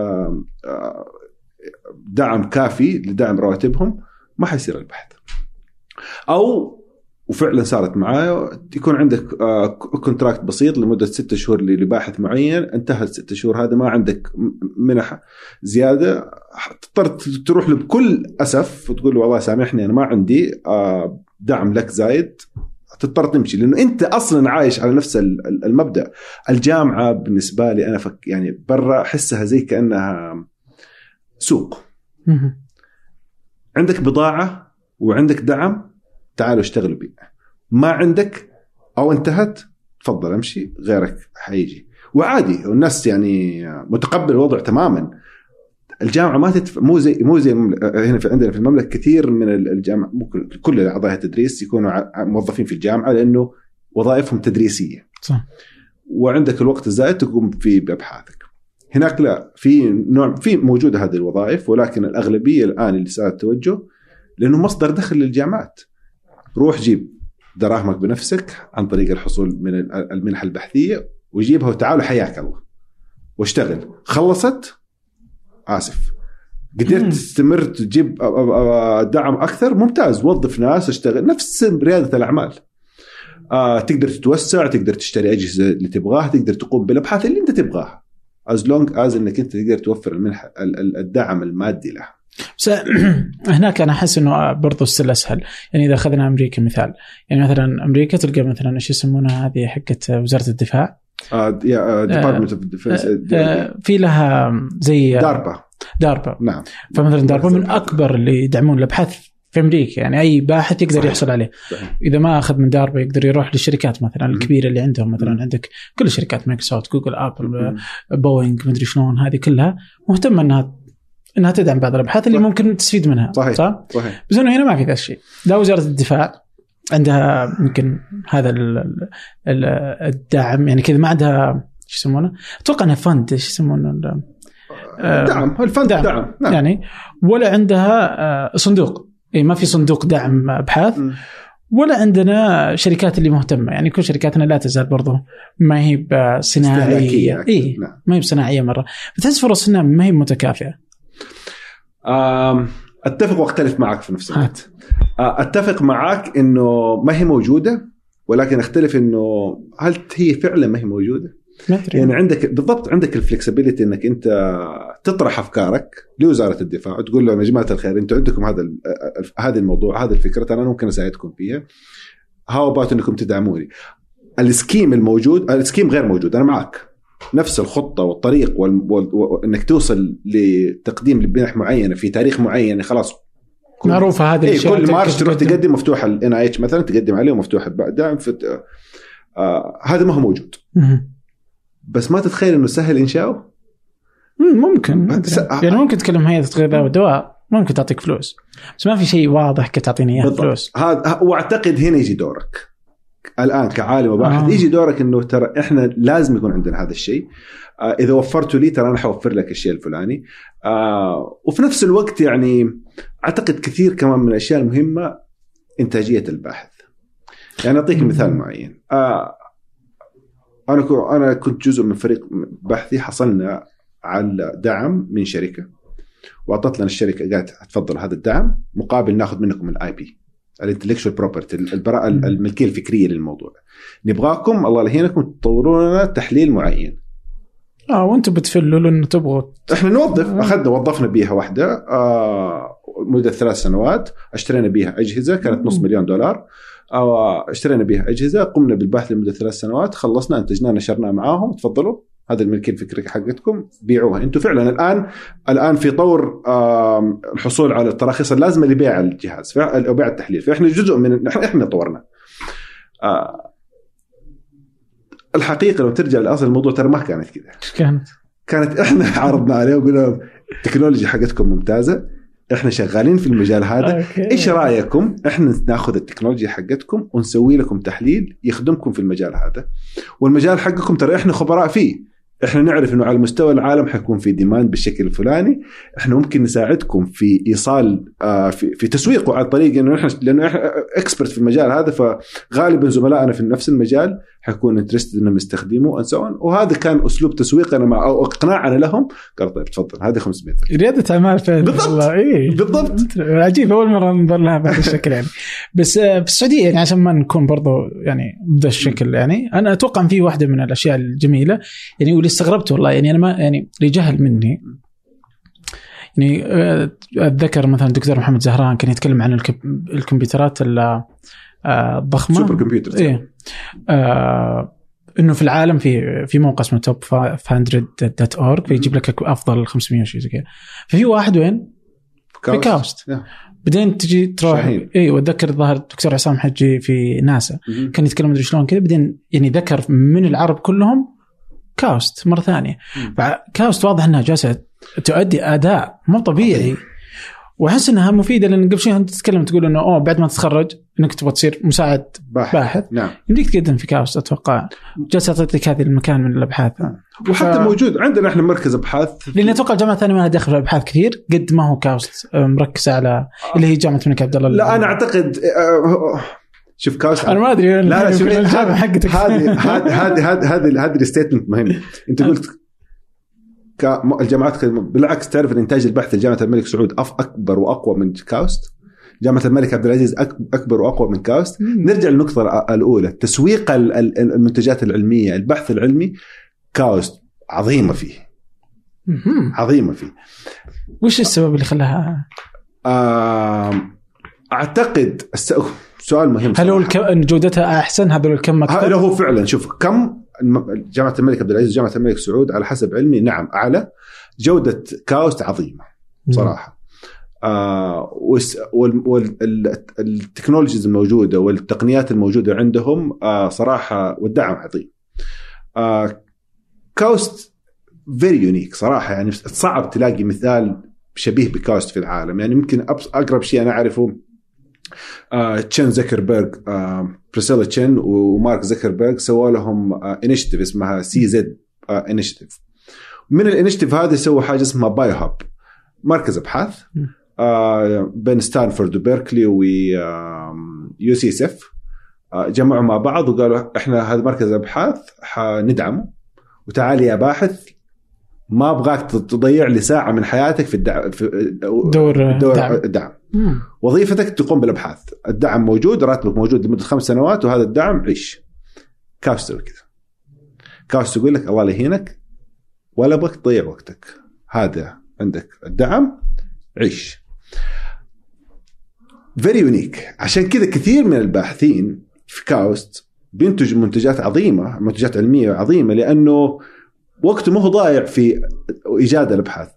دعم كافي لدعم رواتبهم ما حيصير البحث. أو وفعلا صارت معايا يكون عندك آه، contract بسيط لمدة ستة شهور لباحث معين انتهت ستة شهور هذا ما عندك منح زيادة. تضطر تروح له بكل أسف وتقول له والله سامحني أنا ما عندي آه، دعم لك زايد. تضطر تمشي لأنه أنت أصلا عايش على نفس ال- ال- المبدأ. الجامعة بالنسبة لي أنا فك يعني برا أحسها زي كأنها سوق. عندك بضاعة وعندك دعم تعالوا اشتغلوا بيه ما عندك أو انتهت تفضل امشي غيرك حيجي. وعادي والناس يعني متقبل الوضع تماما. الجامعة ما تدفع مو زي مو زي هنا في عندنا في المملكة كثير من الجامعة كل- أعضاء التدريس يكونوا موظفين في الجامعة لأنه وظائفهم تدريسية. صح. وعندك الوقت الزائد تقوم فيه بأبحاثك. هناك لا في نوع في موجودة هذه الوظائف ولكن الأغلبية الآن اللي صار التوجه لأنه مصدر دخل للجامعات. روح جيب دراهمك بنفسك عن طريق الحصول من ال- المنح البحثية وجيبها وتعال حياك الله. واشتغل. خلصت؟ آسف. قدرت. تستمر تجيب دعم أكثر؟ ممتاز. وظف ناس اشتغل. نفس ريادة الأعمال. آه تقدر تتوسع تقدر تشتري أجهزة اللي تبغاها تقدر تقوم بالأبحاث اللي أنت تبغاها. as long as إنك أنت تقدر توفر المنح ال- ال- الدعم المادي لها بس هناك أنا أحس إنه برضو still أسهل. يعني إذا أخذنا أمريكا مثال. يعني مثلا أمريكا تلقى مثلا إيش يسمونها هذه حقت وزارة الدفاع؟ آه Department of Defense آه، في لها زي داربا. داربا. نعم. فمثلا داربا من داربا. أكبر اللي يدعمون الأبحاث في أمريكا يعني أي باحث يقدر صحيح. يحصل عليه صحيح. إذا ما أخذ من داربا يقدر يروح للشركات مثلا. الكبيرة اللي عندهم مثلا. عندك كل الشركات مايكروسوفت جوجل آبل. بوينغ مدري شلون هذه كلها مهتمه إنها إنها تدعم بعض الأبحاث اللي. ممكن تستفيد منها صحيح. صح؟ صحيح بس إنه هنا ما في ذا الشيء لا وزارة الدفاع عندها يمكن هذا ال- ال- ال- الدعم يعني كذا ما عندها شو يسمونه؟ أتوقع إنها fund إيش يسمونه؟ ال- آه، دعم ال fund دعم. دعم, دعم. نعم. يعني ولا عندها آه، صندوق اي ما في صندوق دعم أبحاث. ولا عندنا شركات اللي مهتمة يعني كل شركاتنا لا تزال برضو ما هي بصناعية. اي نعم. ما هي بصناعية مرة فتحس فرصنا ما هي متكافئة أتفق وأختلف معك في نفس الوقت آه، أتفق معك إنه ما هي موجودة ولكن أختلف إنه هل هي فعلا ما هي موجودة؟ يعني عندك بالضبط عندك الفلكسبيتي إنك أنت تطرح أفكارك لوزارة الدفاع وتقول لهم يا جماعة الخير أنتم عندكم هذا هذا الموضوع هذه الفكرة أنا ممكن أساعدكم فيها. how about إنكم تدعموني؟ ال scheme الموجود ال scheme غير موجود أنا معك نفس الخطة والطريق وال... وال... وانك توصل لتقديم لمنح معينة في تاريخ معين خلاص. كل- معروفة هذه إيه الأشياء كل March تروح تقدم. مفتوح ال NIH مثلا تقدم عليه ومفتوح الدعم آه هذا ما هو موجود. بس ما تتخيل إنه سهل انشاؤه مم، ممكن أدري. س- يعني ممكن تكلم هيئه الغذاء والدواء ممكن تعطيك فلوس. بس ما في شيء واضح كتعطيني إياه فلوس. هذا واعتقد هنا يجي دورك. الآن كعالم وباحث آه. يجي دورك إنه ترى إحنا لازم يكون عندنا هذا الشيء. آه إذا وفرته لي ترى أنا حوفر لك الشيء الفلاني. آه وفي نفس الوقت يعني أعتقد كثير كمان من الأشياء المهمة إنتاجية الباحث. يعني أعطيك. مثال معين. آه أنا أنا كنت جزء من فريق بحثي حصلنا على دعم من شركة وأعطت لنا الشركة قالت تفضل هذا الدعم مقابل ناخذ منكم ال IP ال intellectual property البراءة. الملكية الفكرية للموضوع نبغاكم الله يهينكم تطوروا لنا تحليل معين آه وأنتم بتفلوا لأنه تبغوا إحنا نوظف. أخذنا وظفنا بيها واحدة آه مدة ثلاث سنوات اشترينا بيها أجهزة كانت نص. مليون دولار آه اشترينا بيها أجهزة قمنا بالبحث لمدة ثلاث سنوات خلصنا انتجنا نشرناها معاهم. تفضلوا هذا الملكيه الفكريه حقتكم بيعوها. أنتم فعلا الآن الآن في طور الحصول على التراخيص اللازمة لبيع الجهاز أو بيع التحليل. فإحنا جزء من إحنا إحنا طورنا. آه الحقيقة لو ترجع لاصل الموضوع ترى ما كانت كذا. كانت؟ كانت إحنا عرضنا عليه وقلنا التكنولوجيا حقتكم ممتازة. إحنا شغالين في المجال هذا. أوكي. إيش رأيكم؟ إحنا ناخذ التكنولوجيا حقتكم ونسوي لكم تحليل يخدمكم في المجال هذا. والمجال حقكم ترى إحنا خبراء فيه. إحنا نعرف إنه على مستوى العالم حيكون في demand بالشكل الفلاني. إحنا ممكن نساعدكم في إيصال آه في, في تسويقه عن طريق انه إحنا لأنه إحنا expert في المجال هذا فغالبا زملائنا في نفس المجال حيكون interested إنهم so on. وهذا كان أسلوب تسويقنا مع أو اقناعنا لهم. قال طيب تفضل. هذه 500 رياده أعمال فعلا. بالضبط. اي بالضبط. عجيب أول مرة ننظر لها بهذا الشكل يعني. بس آه، في السعودية يعني عشان ما نكون برضو يعني بهذا الشكل يعني أنا أتوقع إن في واحدة من الأشياء الجميلة يعني واللي استغربت والله يعني أنا ما يعني لجهل مني. يعني آه، أتذكر مثلا الدكتور محمد زهران كان يتكلم عن الكمبيوترات ال- آه، ضخمه super computer إيه. آه إنه في العالم في في موقع اسمه top 500 dot org فيجيب لك أفضل 500 شيء زي كذا ففي واحد وين؟ في كاوست. بعدين تجي تروح. اي وأتذكر الظاهر الدكتور عصام حجي في ناسا. كان يتكلم مدري شلون كذا بعدين يعني ذكر من العرب كلهم كاوست مرة ثانية. كاوست واضح إنها جالسة تؤدي أداء مو طبيعي وأحس إنها مفيدة لأن قبل شوي أنت تتكلم تقول إنه أوه بعد ما تتخرج إنك تبغى تصير مساعد باحث. باحث. نعم. يمديك تقدم في كاوست أتوقع. جالسه تعطيك هذه المكان من الأبحاث. وحتى ف- موجود. عندنا إحنا مركز أبحاث. لأن أتوقع الجامعة الثانية ما لها دخل في الأبحاث كثير. قد ما هو كاوست آه، مركز على اللي هي جامعة الملك عبد الله لا أنا أعتقد آه، شوف كاوست أنا ما أدري لا لا شوف هذه هذه هذه هذه ال statement مهم أنت قلت الجامعات. بالعكس تعرف إن إنتاج البحث لجامعة الملك سعود أف أكبر وأقوى من كاوست جامعة الملك عبد العزيز أكبر وأقوى من كاوست مم. نرجع للنقطة الأولى تسويق ال- ال- المنتجات العلمية البحث العلمي كاوست عظيمة فيه مهم. عظيمة فيه وش السبب اللي خلاها أعتقد الس- سؤال مهم هل هو جودتها أحسن هذول الكم أكثر؟ هو فعلا شوف كم جامعة الملك عبد العزيز وجامعة الملك سعود على حسب علمي نعم أعلى. جودة كاوست عظيمة صراحة. آه والتكنولوجيز الموجودة والتقنيات الموجودة عندهم آه صراحة والدعم عظيم. آه كاوست very unique صراحة يعني صعب تلاقي مثال شبيه بكاوست في العالم. يعني يمكن أقرب شيء أنا أعرفه آه تشين زكربرج آه بريسيلا تشين ومارك زكربرج سووا لهم آه initiative اسمها CZ initiative من ال initiative هذه سووا حاجة اسمها Biohub مركز ابحاث. آه بين ستانفورد وبيركلي و UCSF جمعوا مع بعض وقالوا إحنا هذا مركز أبحاث حندعمه. وتعالي يا باحث ما أبغاك تضيع لي ساعة من حياتك في الدعم في دور دور دعم. الدعم. وظيفتك تقوم بالأبحاث. الدعم موجود راتبك موجود لمدة خمس سنوات وهذا الدعم عيش. كاوس تسوي كذا. كاوس يقول لك الله لا يهينك ولا ابغاك تضيع وقتك. هذا عندك الدعم عيش. very unique عشان كذا كثير من الباحثين في كاوست بينتجوا منتجات عظيمة منتجات علمية عظيمة لأنه وقته ما هو ضايع في إيجاد الأبحاث.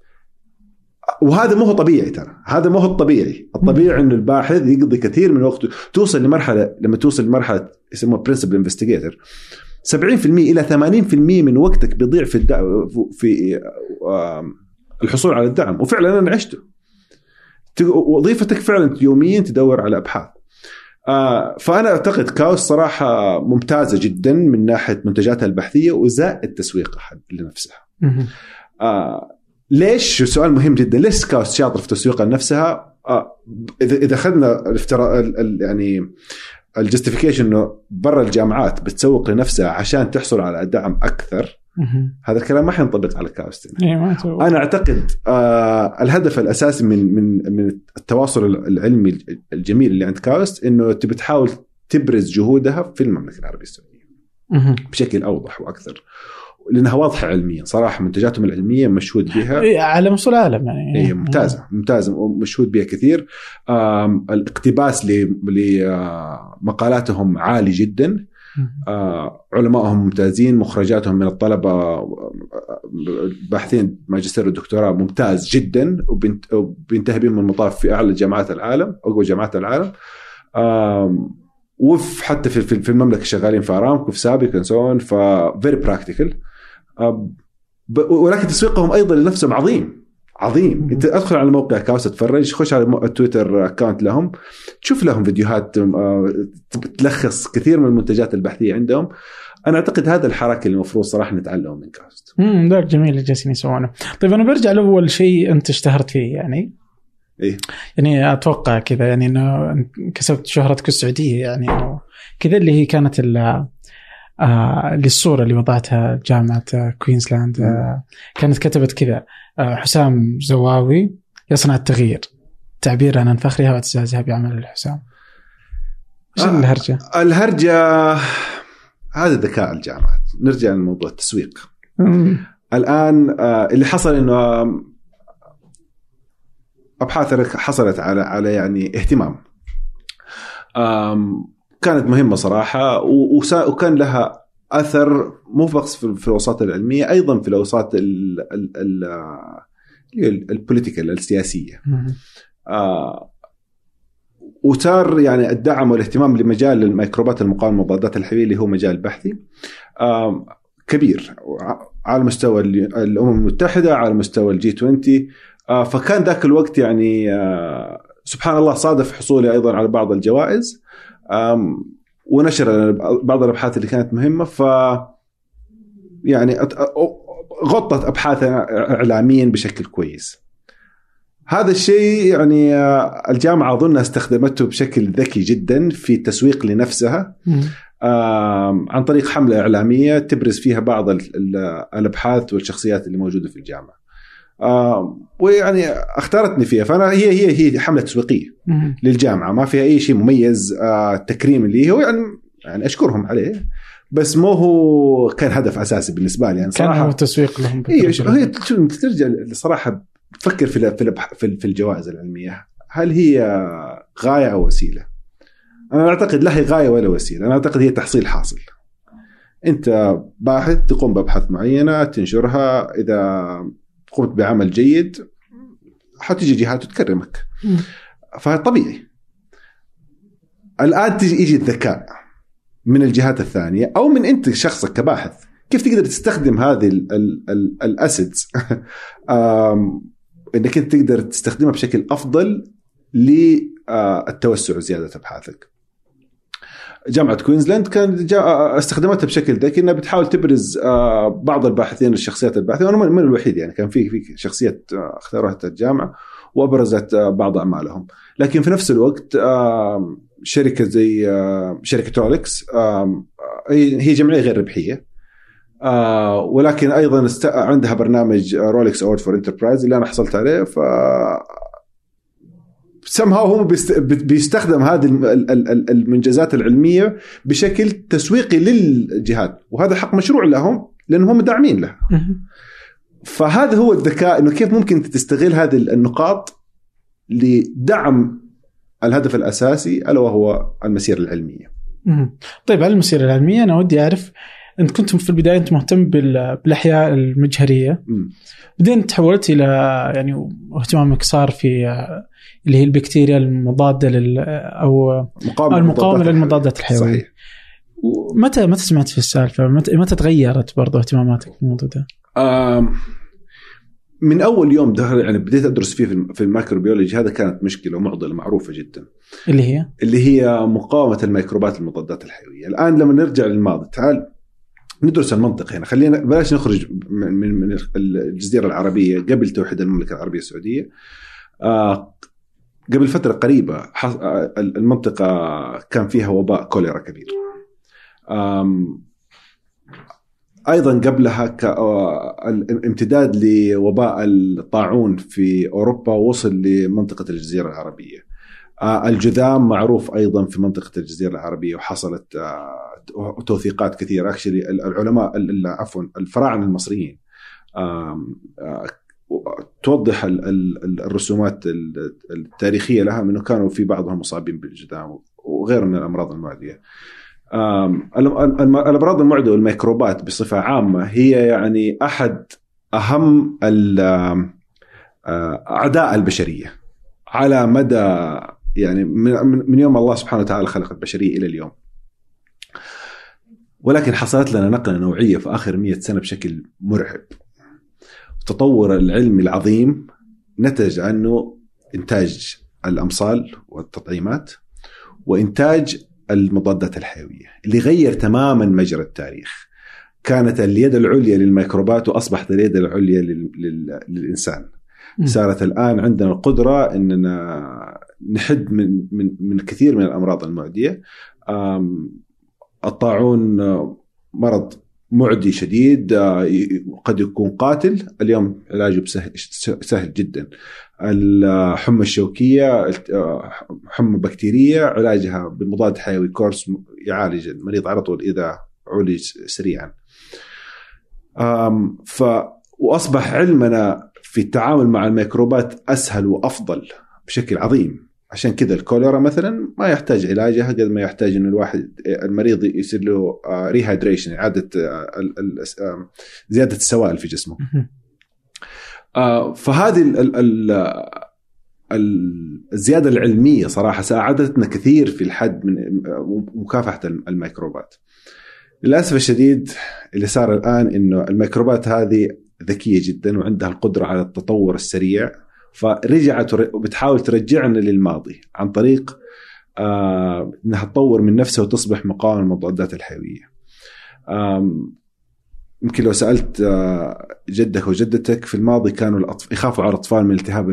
وهذا ما هو طبيعي ترى. هذا ما هو الطبيعي. الطبيعي إنه الباحث يقضي كثير من وقته. توصل لمرحلة لما توصل لمرحلة يسموها principal investigator 70% إلى 80% من وقتك بيضيع في الدعم في الحصول على الدعم. وفعلا أنا عشته. وظيفتك فعلا يوميا تدور على أبحاث. آه، فأنا أعتقد كاوست صراحة ممتازة جدا من ناحية منتجاتها البحثية وزائد تسويقها لنفسها. ليش سؤال مهم جدا ليش كاوست شاطر في تسويقها لنفسها آه اذا إذا أخذنا يعني ال justification إنه برا الجامعات بتسوق لنفسها عشان تحصل على دعم أكثر. هذا الكلام ما حينطبق على كاوست هنا. إيه،. أنا أعتقد آه الهدف الأساسي من من من التواصل العلمي الجميل اللي عند كاوست إنه تبي تحاول تبرز جهودها في المملكة العربية السعودية. بشكل أوضح وأكثر لأنها واضحة علميا صراحة منتجاتهم العلمية مشهود بها. إيه، على مستوى العالم يعني. هي ممتازه ممتازه ومشهود بها كثير. الاقتباس لمقالاتهم عالي جدا. علمائهم ممتازين مخرجاتهم من الطلبة باحثين ماجستير والدكتوراه ممتاز جدا وبينت- وبينتهي بهم المطاف في أعلى جامعات العالم أقوى جامعات العالم. وفي حتى في في المملكة شغالين في أرامكو في سابك و so on ف very practical ولكن تسويقهم أيضا لنفسهم عظيم عظيم. أنت أدخل على موقع كاوست تتفرج خش على ال Twitter account لهم تشوف لهم فيديوهات آه، تلخص كثير من المنتجات البحثية عندهم. أنا أعتقد هذا الحركة اللي المفروض صراحة نتعلمه من كاوست امم ذاك جميل اللي جالسين يسوونه. طيب أنا برجع لأول شيء أنت اشتهرت فيه يعني. إيه. يعني أتوقع كذا يعني إنه كسبت شهرتك السعودية يعني كذا اللي هي كانت ال آه اللي الصورة اللي وضعتها جامعة كوينزلاند آه كانت كتبت كذا آه حسام زواوي يصنع التغيير تعبير عن فخرها واعتزازها بعمل الحسام إيش آه. الهرجة؟ الهرجة هذا ذكاء الجامعات نرجع لموضوع التسويق مم. الآن آه، اللي حصل إنه آم، ابحاثك حصلت على على يعني اهتمام كانت مهمة صراحة وكان لها أثر مو بس في الاوساط العلمية أيضا في الاوساط ال political السياسية. آه وصار يعني الدعم والاهتمام لمجال الميكروبات المقاومة المضادات الحيوية اللي هو مجال بحثي. آه كبير على مستوى الأمم المتحدة على مستوى ال G 20 آه فكان ذاك الوقت يعني آه سبحان الله صادف حصولي أيضا على بعض الجوائز. ونشر بعض الأبحاث اللي كانت مهمة ف يعني غطت ابحاثنا اعلاميا بشكل كويس. هذا الشيء يعني آه، الجامعة اظنها استخدمته بشكل ذكي جدا في التسويق لنفسها عن طريق حملة إعلامية تبرز فيها بعض الأبحاث والشخصيات اللي موجودة في الجامعة. ويعني اختارتني فيها. فأنا هي هي هي حملة تسويقية للجامعة. ما فيها أي شيء مميز آه، تكريم اللي هو يعني يعني أشكرهم عليه. بس مو هو كان هدف أساسي بالنسبة لي. يعني صراحة كان هو تسويق لهم هي هي ترجع صراحة تفكر في في في الجوائز العلمية. هل هي غاية أو وسيلة؟ أنا أعتقد لا هي غاية ولا وسيلة، أنا أعتقد هي تحصيل حاصل. أنت باحث تقوم بأبحاث معينة تنشرها. إذا قمت بعمل جيد حتيجي جهات تكرمك. فطبيعي. الآن تجي يجي الذكاء من الجهات الثانية أو من أنت شخصك كباحث. كيف تقدر تستخدم هذه الاسيدز إنك أنت تقدر تستخدمها بشكل أفضل للتوسع وزيادة أبحاثك. جامعة كوينزلاند كان استخدمتها بشكل ذكي إنها بتحاول تبرز بعض الباحثين الشخصيات الباحثيه وأنا من الوحيد يعني كان في في شخصيات اختارتها الجامعة وأبرزت بعض أعمالهم لكن في نفس الوقت شركة زي شركة رولكس هي جمعية غير ربحية آه ولكن أيضا. عندها برنامج Rolex Award for Enterprise اللي أنا حصلت عليه ف سمها هم بيست... بيستخدم هذه المنجزات العلمية بشكل تسويقي للجهات وهذا حق مشروع لهم لأنهم هم داعمين له. فهذا هو الذكاء إنه كيف ممكن تستغل هذه النقاط لدعم الهدف الأساسي ألا وهو المسيرة العلمية. طيب على المسيرة العلمية أنا ودي أعرف انت كنت في البداية انت مهتم بالأحياء المجهرية. بعدين تحولت إلى يعني اهتمامك صار في اللي هي البكتيريا المضادة لل أو مقاومة المقاومة للمضادات الحيوية. صحيح. متى متى سمعت في السالفة؟ متى متى تغيرت برضه اهتماماتك في الموضوع ده؟ من أول يوم ده يعني بديت أدرس فيه في الميكروبيولوجي هذا كانت مشكلة ومعضلة معروفة جدا. اللي هي؟ اللي هي مقاومة الميكروبات المضادات الحيوية. الآن لما نرجع للماضي تعال ندرس المنطق هنا. خلينا بلاش نخرج من من الجزيرة العربية قبل توحيد المملكة العربية السعودية. آه قبل فترة قريبة آه، المنطقة كان فيها وباء كوليرا كبير. أيضا قبلها آه، الامتداد لوباء الطاعون في أوروبا وصل لمنطقة الجزيرة العربية. الجذام معروف أيضا في منطقة الجزيرة العربية وحصلت آه، توثيقات كثيره اكشلي العلماء عفوا الفراعنة المصريين آه، توضح الرسومات التاريخية لها انه كانوا في بعضهم مصابين بالجذام وغيره من الأمراض المعدية. الأمراض المعدية والميكروبات بصفة عامة هي يعني أحد أهم أعداء البشرية على مدى يعني من يوم الله سبحانه وتعالى خلق البشرية إلى اليوم. ولكن حصلت لنا نقلة نوعية في آخر مئة سنة بشكل مرعب. التطور العلمي العظيم نتج عنه إنتاج الأمصال والتطعيمات وإنتاج المضادات الحيوية اللي غير تماما مجرى التاريخ. كانت اليد العليا للميكروبات وأصبحت اليد العليا للإنسان. صارت الآن عندنا القدرة إننا نحد من من من كثير من الأمراض المعدية الطاعون مرض معدي شديد قد يكون قاتل. اليوم علاجه سهل جدا. الحمى الشوكية حمى بكتيرية علاجها بمضاد حيوي كورس يعالج المريض على طول إذا عولج سريعا. ف وأصبح علمنا في التعامل مع الميكروبات أسهل وأفضل بشكل عظيم. عشان كذا الكوليرا مثلا ما يحتاج علاجها قد ما يحتاج إنه الواحد المريض يصير له ريهايدريشن إعادة آه، آه، زيادة السوائل في جسمه. آه، فهذه ال ال الزيادة العلمية صراحة ساعدتنا كثير في الحد من مكافحة الميكروبات. للأسف الشديد اللي صار الآن إنه الميكروبات هذه ذكية جدا وعندها القدرة على التطور السريع فرجعت وبتحاول ترجعنا للماضي عن طريق آه إنها تطور من نفسها وتصبح مقاومة للمضادات الحيوية. يمكن لو سألت آه جدك وجدتك في الماضي كانوا الأطف... يخافوا على الأطفال من التهاب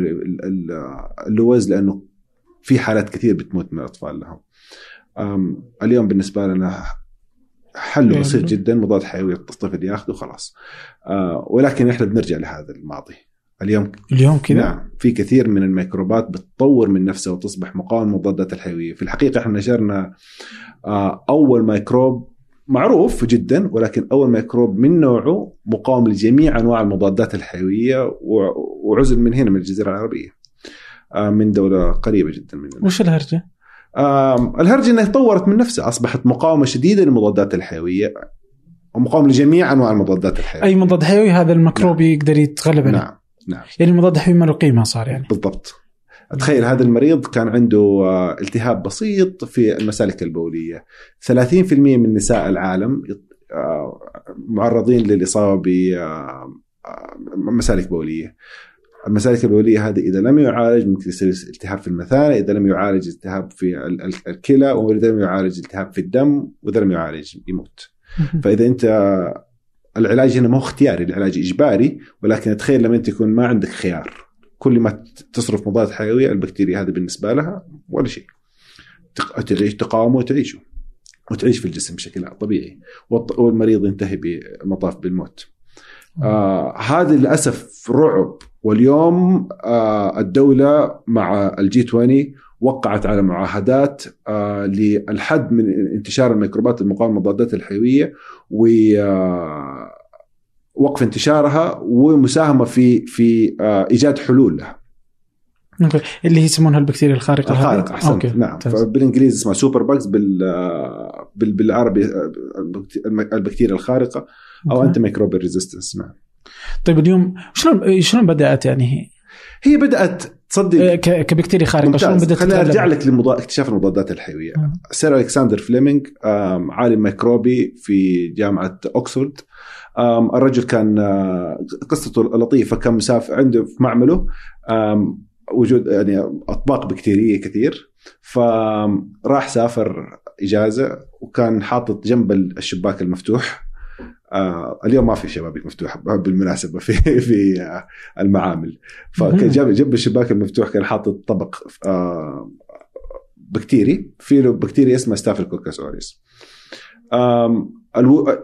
اللوز لأنه في حالات كثير بتموت من الأطفال لهم. اليوم بالنسبة لنا حله بسيط جدا مضاد حيوي الطفل ياخذه خلاص آه ولكن إحنا بنرجع لهذا الماضي اليوم اليوم كذا؟ نعم في كثير من الميكروبات بتطور من نفسها وتصبح مقاومة للمضادات الحيويه في الحقيقة إحنا نشرنا آه أول ميكروب معروف جدا ولكن أول ميكروب من نوعه مقاوم لجميع أنواع المضادات الحيوية وعزل من هنا من الجزيرة العربية. آه من دولة قريبة جدا مننا. وش الهرجة؟ الهرجة إنها تطورت من نفسها أصبحت مقاومة شديدة للمضادات الحيوية ومقاومة لجميع أنواع المضادات الحيوية. أي مضاد حيوي هذا الميكروب نعم. يقدر يتغلب عليه. نعم. نعم. يعني المضاد الحيوي ما له قيمة صار يعني. بالضبط. تخيل هذا المريض كان عنده التهاب بسيط في المسالك البولية. 30% من نساء العالم آه، معرضين للإصابة بمسالك بولية. المسالك البولية هذه إذا لم يعالج ممكن يصير التهاب في المثانة، إذا لم يعالج التهاب في الكلى، وإذا لم يعالج التهاب في الدم، وإذا لم يعالج يموت. فإذا أنت العلاج هنا ما هو اختياري، العلاج إجباري، ولكن تخيل لما أنت يكون ما عندك خيار، كل ما تصرف مضاد حيوية البكتيريا هذه بالنسبة لها ولا شيء. تعيش تقاومه وتعيشه. وتعيش في الجسم بشكل طبيعي والمريض ينتهي بمطاف بالموت. آه هذا للأسف رعب واليوم آه الدولة مع الجي 20 وقعت على معاهدات آه للحد من انتشار الميكروبات المقاومة للمضادات الحيوية ووقف آه، انتشارها ومساهمة في في آه، إيجاد حلول لها. أوكي. اللي هي يسمونها البكتيريا الخارقة الخارقة أحسنت. أوكي. نعم. بالإنجليزي اسمها superbugs بال بالعربي البكتيريا الخارقة أو antimicrobial resistance نعم. طيب اليوم شلون شلون بدأت يعني هي؟ هي بدأت تصدق. إيه، كبكتيريا خارقة شلون بدات خليني أرجع لك لمضا... اكتشاف المضادات الحيوية. آه. سير الكسندر فليمنج عالم ميكروبي في جامعة اوكسفورد الرجل كان آه، قصته لطيفة كان مسافر عنده في معمله. وجود يعني أطباق بكتيرية كثير. فراح سافر إجازة وكان حاطط جنب الشباك المفتوح. آه اليوم ما في شبابيك مفتوحه بالمناسبة في في آه المعامل. فكان جنب جنب الشباك المفتوح كان حاطط طبق آه بكتيري في له بكتيريا اسمها Staphylococcus aureus.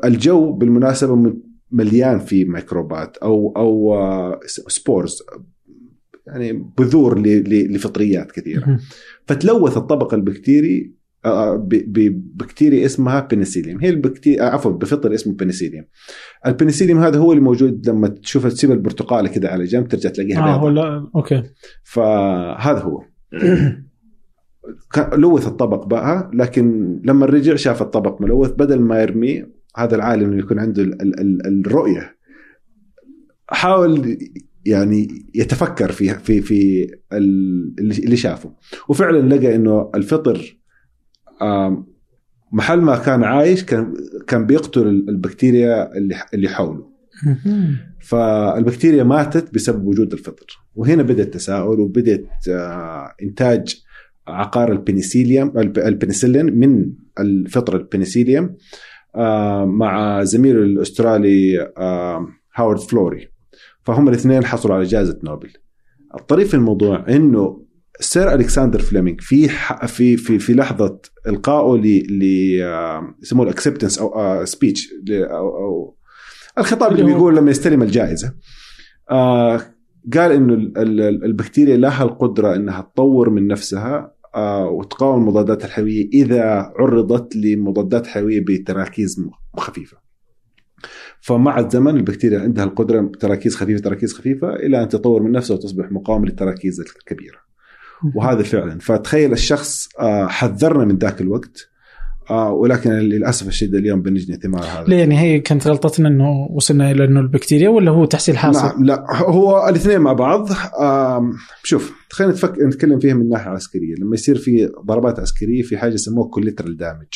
الجو بالمناسبة مليان في ميكروبات أو أو spores آه، يعني بذور لفطريات كثيرة. فتلوث الطبق البكتيري آه، آه، ببكتيريا اسمها Penicillium هي البكتيريا آه، عفوا بفطر اسمه Penicillium ال Penicillium هذا هو اللي موجود لما تشوف تسيب البرتقاله كذا على جنب ترجع تلاقيها آه لا أوكي. فهذا هو. لوث الطبق بقى لكن لما رجع شاف الطبق ملوث بدل ما يرميه هذا العالم اللي يكون عنده ال ال ال الرؤية حاول يعني يتفكر في في في اللي شافه. وفعلا لقى إنه الفطر محل ما كان عايش كان كان بيقتل البكتيريا اللي اللي حوله. فالبكتيريا ماتت بسبب وجود الفطر. وهنا بدا التساؤل وبدأت آه، إنتاج عقار ال Penicillium البنسلين من الفطر ال Penicillium آه، مع زميله الأسترالي هاورد فلوري. فهم الاثنين حصلوا على جائزة نوبل. الطريف في الموضوع إنه سير ألكسندر فليمنج في في في في لحظة إلقائه ل يسموه ال acceptance أو speech أو, أو الخطاب اللي بيقول لما يستلم الجائزة آه قال إنه البكتيريا لها القدرة إنها تطور من نفسها آه وتقاوم المضادات الحيوية إذا عرضت لمضادات حيوية بتراكيز خفيفة. فمع الزمن البكتيريا عندها القدرة تراكيز خفيفة تراكيز خفيفة إلى أن تطور من نفسها وتصبح مقاومة للتراكيز الكبيرة. وهذا فعلا. فتخيل الشخص آه، حذرنا من ذاك الوقت آه ولكن للأسف الشديد اليوم بنجني ثمار هذا. ليه؟ يعني هي كانت غلطتنا إنه وصلنا إلى إنه البكتيريا ولا هو تحصيل حاصل؟ نعم لا. هو الاثنين مع بعض. شوف خلينا نتفك... نتكلم فيها من الناحيه العسكريه لما يصير في ضربات عسكرية في حاجة يسموها collateral damage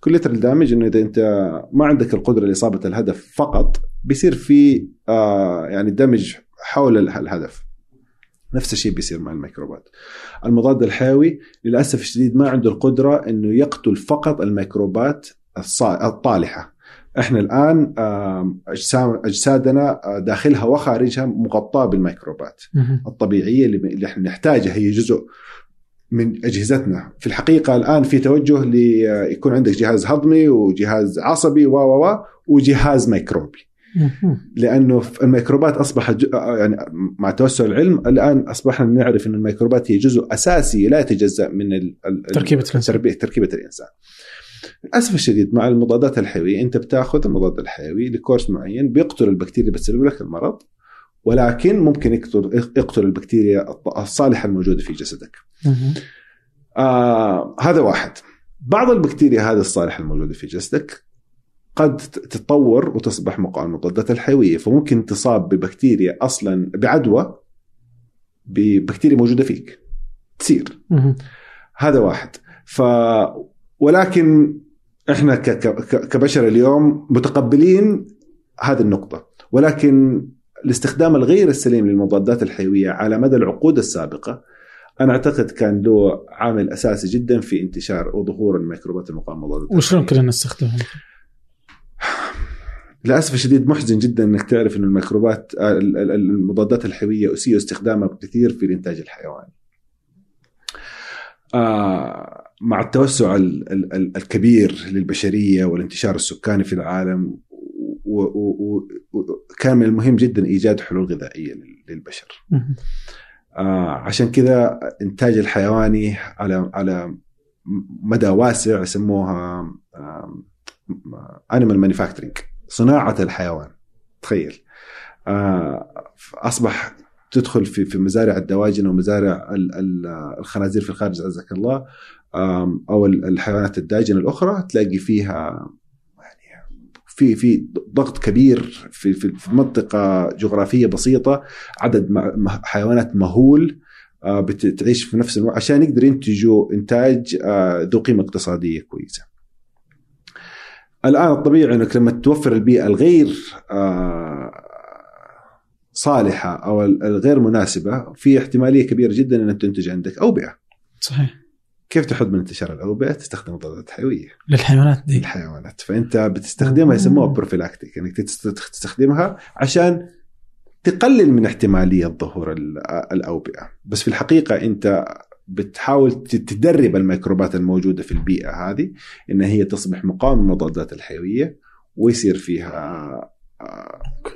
collateral damage إنه إذا أنت ما عندك القدرة لإصابة الهدف فقط بيصير في آه يعني damage حول الهدف. نفس الشيء بيصير مع الميكروبات. المضاد الحيوي للأسف الشديد ما عنده القدرة إنه يقتل فقط الميكروبات الطالحة. إحنا الآن أجسادنا داخلها وخارجها مغطاة بالميكروبات. الطبيعية اللي إحنا نحتاجها هي جزء من أجهزتنا. في الحقيقة الآن في توجه ليكون عندك جهاز هضمي وجهاز عصبي و و وجهاز ميكروبي. لأنه الميكروبات أصبحت يعني مع توسع العلم الآن أصبحنا نعرف إن الميكروبات هي جزء أساسي لا يتجزأ من تركيبة الإنسان تركيبة الإنسان للأسف الشديد مع المضادات الحيوية أنت بتأخذ المضاد الحيوي لكورس معين بيقتل البكتيريا اللي بتسبب لك المرض ولكن ممكن يقتل يقتل البكتيريا الصالحة الموجودة في جسدك. آه هذا واحد. بعض البكتيريا هذه الصالحة الموجودة في جسدك قد تتطور وتصبح مقاومة المضادات الحيوية. فممكن تصاب ببكتيريا أصلا بعدوى ببكتيريا موجودة فيك. تصير. هذا واحد. ف ولكن إحنا كبشر اليوم متقبلين هذه النقطة. ولكن الاستخدام الغير السليم للمضادات الحيوية على مدى العقود السابقة أنا أعتقد كان له عامل أساسي جدا في انتشار وظهور الميكروبات المقاومة للمضادات وشلون كنا نستخدمها؟ للأسف الشديد محزن جدا إنك تعرف ان الميكروبات المضادات الحيوية أسيء استخدامها بكثير في الإنتاج الحيواني. آه مع التوسع الكبير للبشرية والانتشار السكاني في العالم وكان من المهم جدا إيجاد حلول غذائية للبشر. آه عشان كذا إنتاج الحيواني على على مدى واسع يسموها animal manufacturing صناعة الحيوان تخيل آه، أصبح تدخل في في مزارع الدواجن ومزارع الخنازير في الخارج عزك الله أو الحيوانات الداجنة الأخرى تلاقي فيها يعني في في ضغط كبير في في منطقة جغرافية بسيطة عدد حيوانات مهول آه، بتعيش في نفس الوقت عشان يقدر ينتجوا إنتاج آه، ذو قيمة اقتصادية كويسة. الآن الطبيعي أنك لما توفر البيئة الغير آه، صالحة أو الغير مناسبة في احتمالية كبيرة جدا انك تنتج عندك اوبئه. صحيح. كيف تحد من انتشار الاوبئه؟ تستخدم مضادات حيوية. للحيوانات دي. للحيوانات، فأنت بتستخدمها يسموها بروفيلاكتيك انك تستخدمها عشان تقلل من احتمالية ظهور الاوبئه، بس في الحقيقة أنت بتحاول تدرب الميكروبات الموجودة في البيئة هذه إن هي تصبح مقاومة للمضادات الحيوية ويصير فيها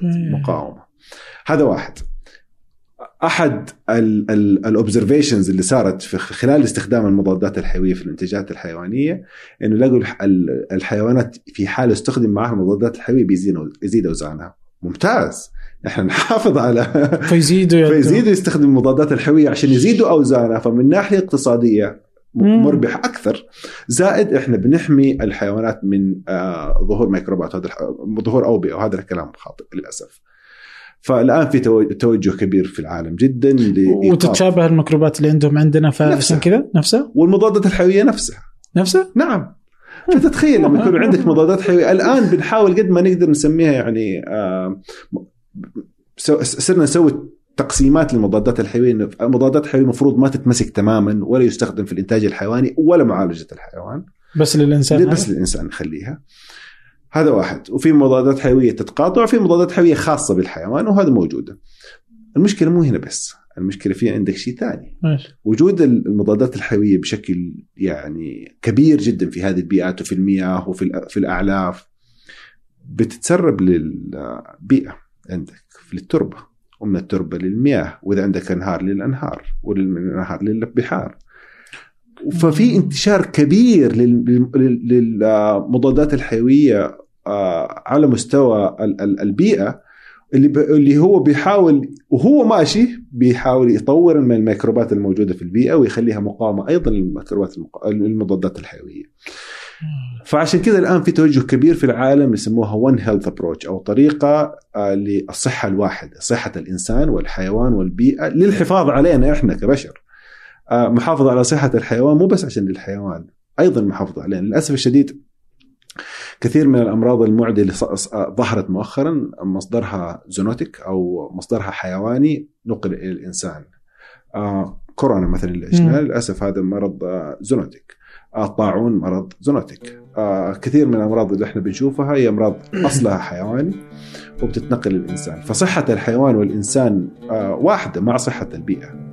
مقاومة. هذا واحد. أحد الاوبزرفيشنز اللي صارت في خلال استخدام المضادات الحيوية في الانتاجات الحيوانية إنه لقوا الحيوانات في حال استخدم معها المضادات الحيوية بيزيد أوزانها. ممتاز. إحنا نحافظ على فيزيدوا فيزيدوا يستخدم المضادات الحيوية عشان يزيدوا أوزانها فمن ناحية اقتصادية مربح أكثر. زائد إحنا بنحمي الحيوانات من آه ظهور ميكروبات هذا ظهور أوبئة وهذا الكلام خاطئ للأسف. فالآن في توجه كبير في العالم جدا وتتشابه الميكروبات اللي عندهم عندنا فعشان كذا؟ نفسها؟ والمضادات الحيوية نفسها. نفسها؟ نعم. فتتخيل لما يكون عندك مضادات حيوية. الآن بنحاول قد ما نقدر نسميها يعني آه صرنا نسوي تقسيمات للمضادات الحيوية إنه المضادات الحيوية المفروض ما تتمسك تماما ولا يستخدم في الإنتاج الحيواني ولا معالجة الحيوان. بس للإنسان بس للإنسان نخليها. هذا واحد. وفي مضادات حيوية تتقاطع وفي مضادات حيوية خاصة بالحيوان وهذا موجودة. المشكلة مو هنا بس المشكلة في عندك شيء ثاني. وجود المضادات الحيوية بشكل يعني كبير جدا في هذه البيئات وفي المياه وفي في الأعلاف بتتسرب للبيئة. عندك في التربة ومن التربة للمياه وإذا عندك أنهار للأنهار وللأنهار للبحار ففي انتشار كبير للمضادات الحيوية آه، على مستوى البيئة اللي هو بيحاول وهو ماشي بيحاول يطور من الميكروبات الموجودة في البيئة ويخليها مقاومة أيضا للميكروبات. المضادات الحيوية. فعشان كذا الآن في توجه كبير في العالم يسموها One Health approach أو طريقة آه، للصحة الواحدة، صحة الإنسان والحيوان والبيئة للحفاظ علينا إحنا كبشر. آه، محافظة على صحة الحيوان مو بس عشان الحيوان، أيضا محافظة علينا، للأسف الشديد كثير من الأمراض المعديه اللي ظهرت مؤخرا مصدرها zoonotic أو مصدرها حيواني نقل إلى الإنسان. آه كورونا مثلا اللي عشناه للأسف هذا مرض آه zoonotic. الطاعون مرض زونوتيك. آه كثير من الأمراض اللي إحنا بنشوفها هي أمراض أصلها حيواني وبتتنقل للإنسان، فصحة الحيوان والإنسان آه واحدة مع صحة البيئة.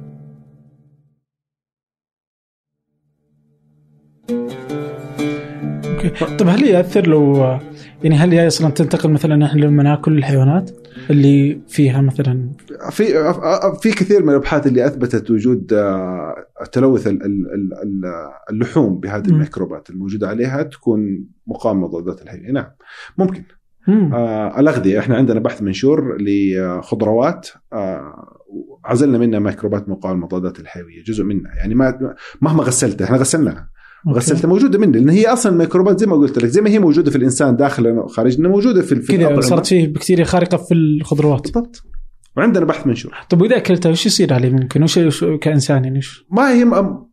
طيب هل ياثر لو يعني هل هي أصلا تنتقل مثلا إحنا لما نأكل الحيوانات اللي فيها مثلا؟ في في كثير من الأبحاث اللي أثبتت وجود آه، تلوث اللحوم بهذه الميكروبات الموجودة عليها تكون مقاومة مضادات الحيويه نعم ممكن. آه الأغذية إحنا عندنا بحث منشور لخضروات آه عزلنا منها ميكروبات مقاومة مضادات الحيوية جزء منها. يعني ما مهما غسلتها إحنا غسلناها. غسلتها موجودة مني لأن هي أصلا الميكروبات زي ما قلت لك زي ما هي موجودة في الإنسان داخلنا وخارجنا موجودة في في كذا صارت فيه بكتيريا خارقة في الخضروات. بالضبط. وعندنا بحث منشور طيب وإذا أكلتها وش يصير عليه ممكن؟ وش كإنسان يعني وش؟ ما هي م...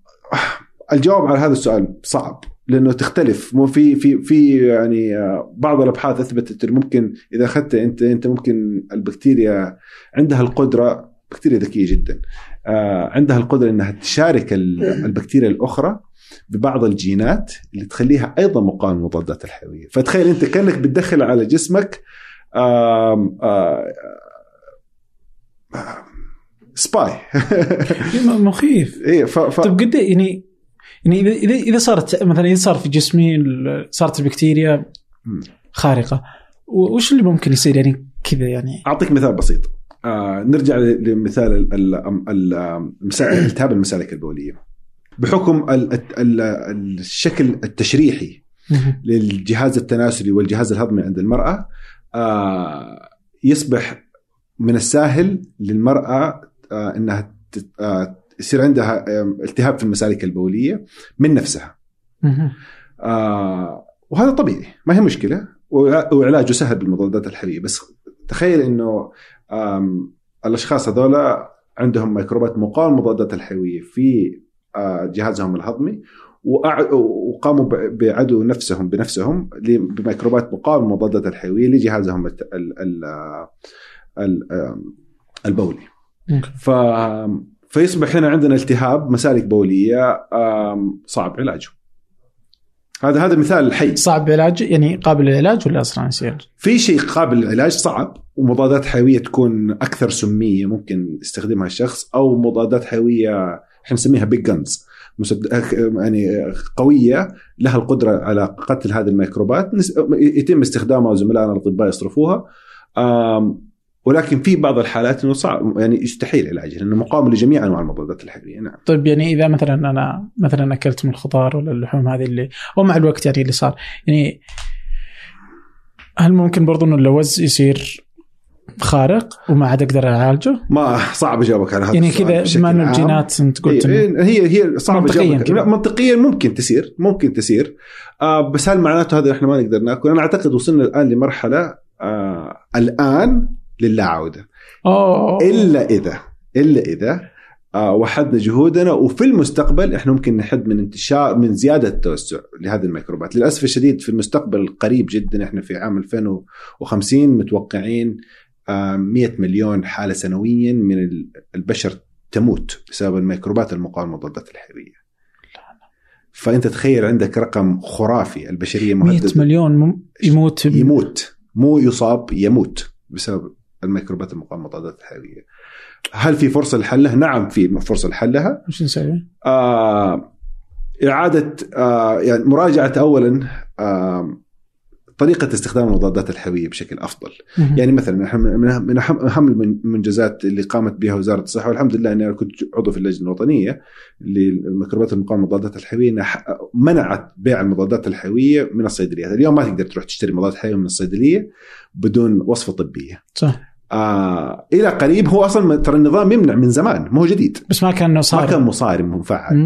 الجواب على هذا السؤال صعب لأنه تختلف. مو في في في يعني بعض الأبحاث أثبتت إنه ممكن إذا أخذت انت أنت ممكن البكتيريا عندها القدرة بكتيريا ذكية جدا آه، عندها القدرة إنها تشارك البكتيريا الأخرى ببعض الجينات اللي تخليها أيضا مقاومة للمضادات الحيوية. فتخيل أنت كأنك بتدخل على جسمك آم آم سباي. مخيف. إيه ف... ف... طيب قد يعني يعني اذا اذا صارت مثلا إذا صار في جسمي صارت البكتيريا خارقة وش اللي ممكن يصير؟ يعني كذا يعني. أعطيك مثال بسيط. آه نرجع لمثال التهاب المسالك البولية. بحكم الشكل التشريحي للجهاز التناسلي والجهاز الهضمي عند المرأة آه، يصبح من السهل للمرأة آه، أنها آه، يصير عندها التهاب في المسالك البولية من نفسها. وهذا طبيعي ما هي مشكلة وعلاجه سهل بالمضادات الحيوية بس تخيل أنه الأشخاص هذولا عندهم ميكروبات مقاومة المضادات الحيوية في جهازهم الهضمي وقاموا بعدو نفسهم بنفسهم بميكروبات مقاومة المضادات الحيوية لجهازهم البولي. ف فيصبح هنا عندنا التهاب مسالك بولية صعب علاجه. هذا هذا مثال حي صعب علاج يعني قابل للعلاج ولا أصلا يصير؟ في شيء قابل للعلاج صعب ومضادات حيوية تكون أكثر سمية ممكن يستخدمها الشخص أو مضادات حيوية إحنا نسميها بيج جنز يعني قوية لها القدرة على قتل هذه الميكروبات. يتم استخدامها وزملائنا الأطباء يصرفوها. ولكن في بعض الحالات إنه صعب يعني يستحيل علاجها لأنه مقاوم لجميع أنواع المضادات الحيويه نعم. طيب يعني إذا مثلا أنا مثلا أكلت من الخضار ولا اللحوم هذه اللي ومع الوقت يعني اللي صار. يعني هل ممكن برضو إنه اللوز يصير خارق وما عاد أقدر أعالجه؟ ما صعب اجاوبك على هذا يعني كذا بما انه الجينات أنت قلت هي هي, هي صعب منطقيا منطقيا ممكن تسير ممكن تسير آه بس هل معناته هذا إحنا ما نقدر نأكل؟ أنا أعتقد وصلنا الآن لمرحلة آه الآن للا عوده أوه. إلا إذا إلا إذا آه وحدنا جهودنا وفي المستقبل إحنا ممكن نحد من انتشار من زيادة التوسع لهذه الميكروبات، للأسف الشديد في المستقبل القريب جدا إحنا في عام 2050 متوقعين 100 مليون حالة سنويا من البشر تموت بسبب الميكروبات المقاومة للمضادات الحيويه. فأنت تخيل عندك رقم خرافي البشرية مهددة 100 مليون يموت يموت مو يصاب يموت بسبب الميكروبات المقاومة للمضادات الحيويه. هل في فرصة لحلها؟ نعم في فرصة لحلها. وش نسوي؟ آه إعادة آه يعني مراجعة اولا آه طريقة استخدام المضادات الحيويه بشكل أفضل. يعني مثلا من اهم المنجزات اللي قامت بها وزارة الصحة والحمد لله أني أنا كنت عضو في اللجنة الوطنية للميكروبات المقاومة للمضادات الحيويه إنها منعت بيع المضادات الحيويه من الصيدليات. اليوم ما تقدر تروح تشتري مضادات حيويه من الصيدلية بدون وصفة طبية. صح. آه إلى قريب هو أصلا ترى النظام يمنع من زمان مو جديد. بس ما كان انه ما كان مصارم مفعل.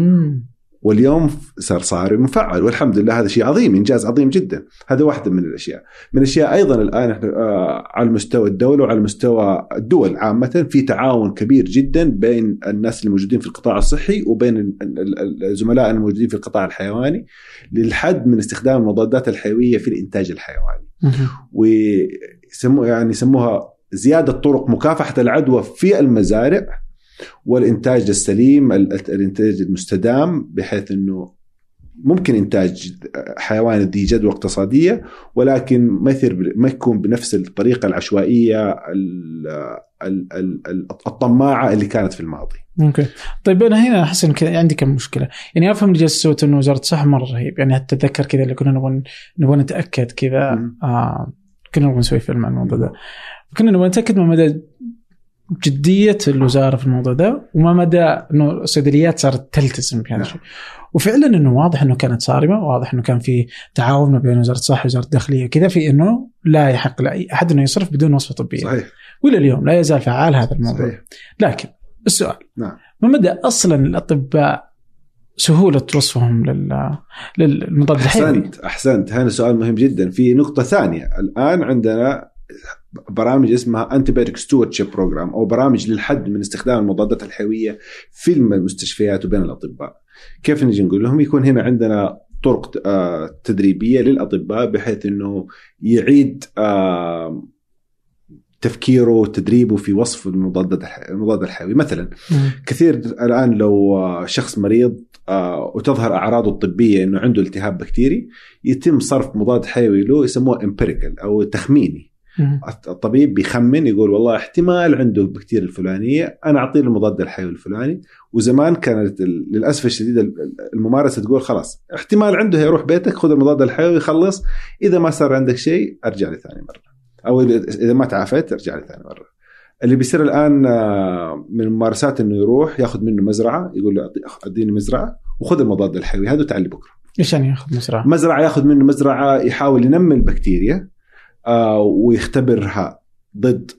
واليوم صار صارم مفعل والحمد لله هذا شيء عظيم إنجاز عظيم جدا. هذا واحدة من الأشياء. من الأشياء أيضا الآن إحنا آه على مستوى الدولة وعلى مستوى الدول عامة في تعاون كبير جدا بين الناس اللي موجودين في القطاع الصحي وبين ال- ال- ال- الزملاء الموجودين في القطاع الحيواني للحد من استخدام المضادات الحيوية في الإنتاج الحيواني. ويسموها يعني يسموها زيادة طرق مكافحة العدوى في المزارع والإنتاج السليم ال- الإنتاج المستدام بحيث إنه ممكن إنتاج حيوان ذي جدوى اقتصادية ولكن ما ما يكون بنفس الطريقة العشوائية ال- ال- ال- ال- الطماعة اللي كانت في الماضي. أوكي. طيب أنا هنا أحس إن عندي كم مشكلة. يعني أفهم اللي جالس سوته إنه وزارة الصحة مرة رهيب. يعني حتى أتذكر كذا اللي كنا نبغى نبغى نتأكد كذا. آه كنا نبغى نسوي فيلم عن الموضوع ده. كنا نبغى نتأكد من مدى جدية الوزارة في الموضوع ده وما مدى إنه الصيدليات صارت تلتزم بهذا نعم. الشيء. وفعلا إنه واضح إنه كانت صارمة واضح إنه كان في تعاون ما بين وزارة الصحة ووزارة الداخلية كذا في إنه لا يحق لأي أحد إنه يصرف بدون وصفة طبية. صحيح. وإلى اليوم لا يزال فعال هذا الموضوع. صحيح. لكن السؤال نعم. ما مدى أصلا الأطباء سهولة وصفهم لل للمضاد الحيوي؟ أحسنت أحسنت. هذا سؤال مهم جدا. في نقطة ثانية. الآن عندنا برامج اسمها anti stewardship program أو برامج للحد من استخدام المضادات الحيوية في المستشفيات وبين الأطباء. كيف نجي نقول لهم؟ يكون هنا عندنا طرق آه، تدريبية للأطباء بحيث إنه يعيد آه، تفكيره وتدريبه في وصف المضادات المضاد الحيوي مثلا مم. كثير الآن لو آه، شخص مريض وتظهر أعراضه الطبية إنه عنده التهاب بكتيري يتم صرف مضاد حيوي له يسموه امبيريكال أو تخميني. الطبيب بيخمن يقول والله احتمال عنده البكتيريا الفلانية أنا أعطيه المضاد الحيوي الفلاني. وزمان كانت للأسف الشديد ال- الممارسة تقول خلاص احتمال عنده يروح بيتك خذ المضاد الحيوي خلص. إذا ما صار عندك شيء أرجع لي ثاني مرة. أو اذا ما تعافيت أرجع لي ثاني مرة. اللي بيصير الآن آه، من الممارسات إنه يروح ياخذ منه مزرعة يقول له أديني مزرعة وخذ المضاد الحيوي. هذا وتعالي بكرة. إيش يعني ياخذ مزرعة؟ مزرعة ياخذ منه مزرعة يحاول ينمي البكتيريا. ويختبرها ضد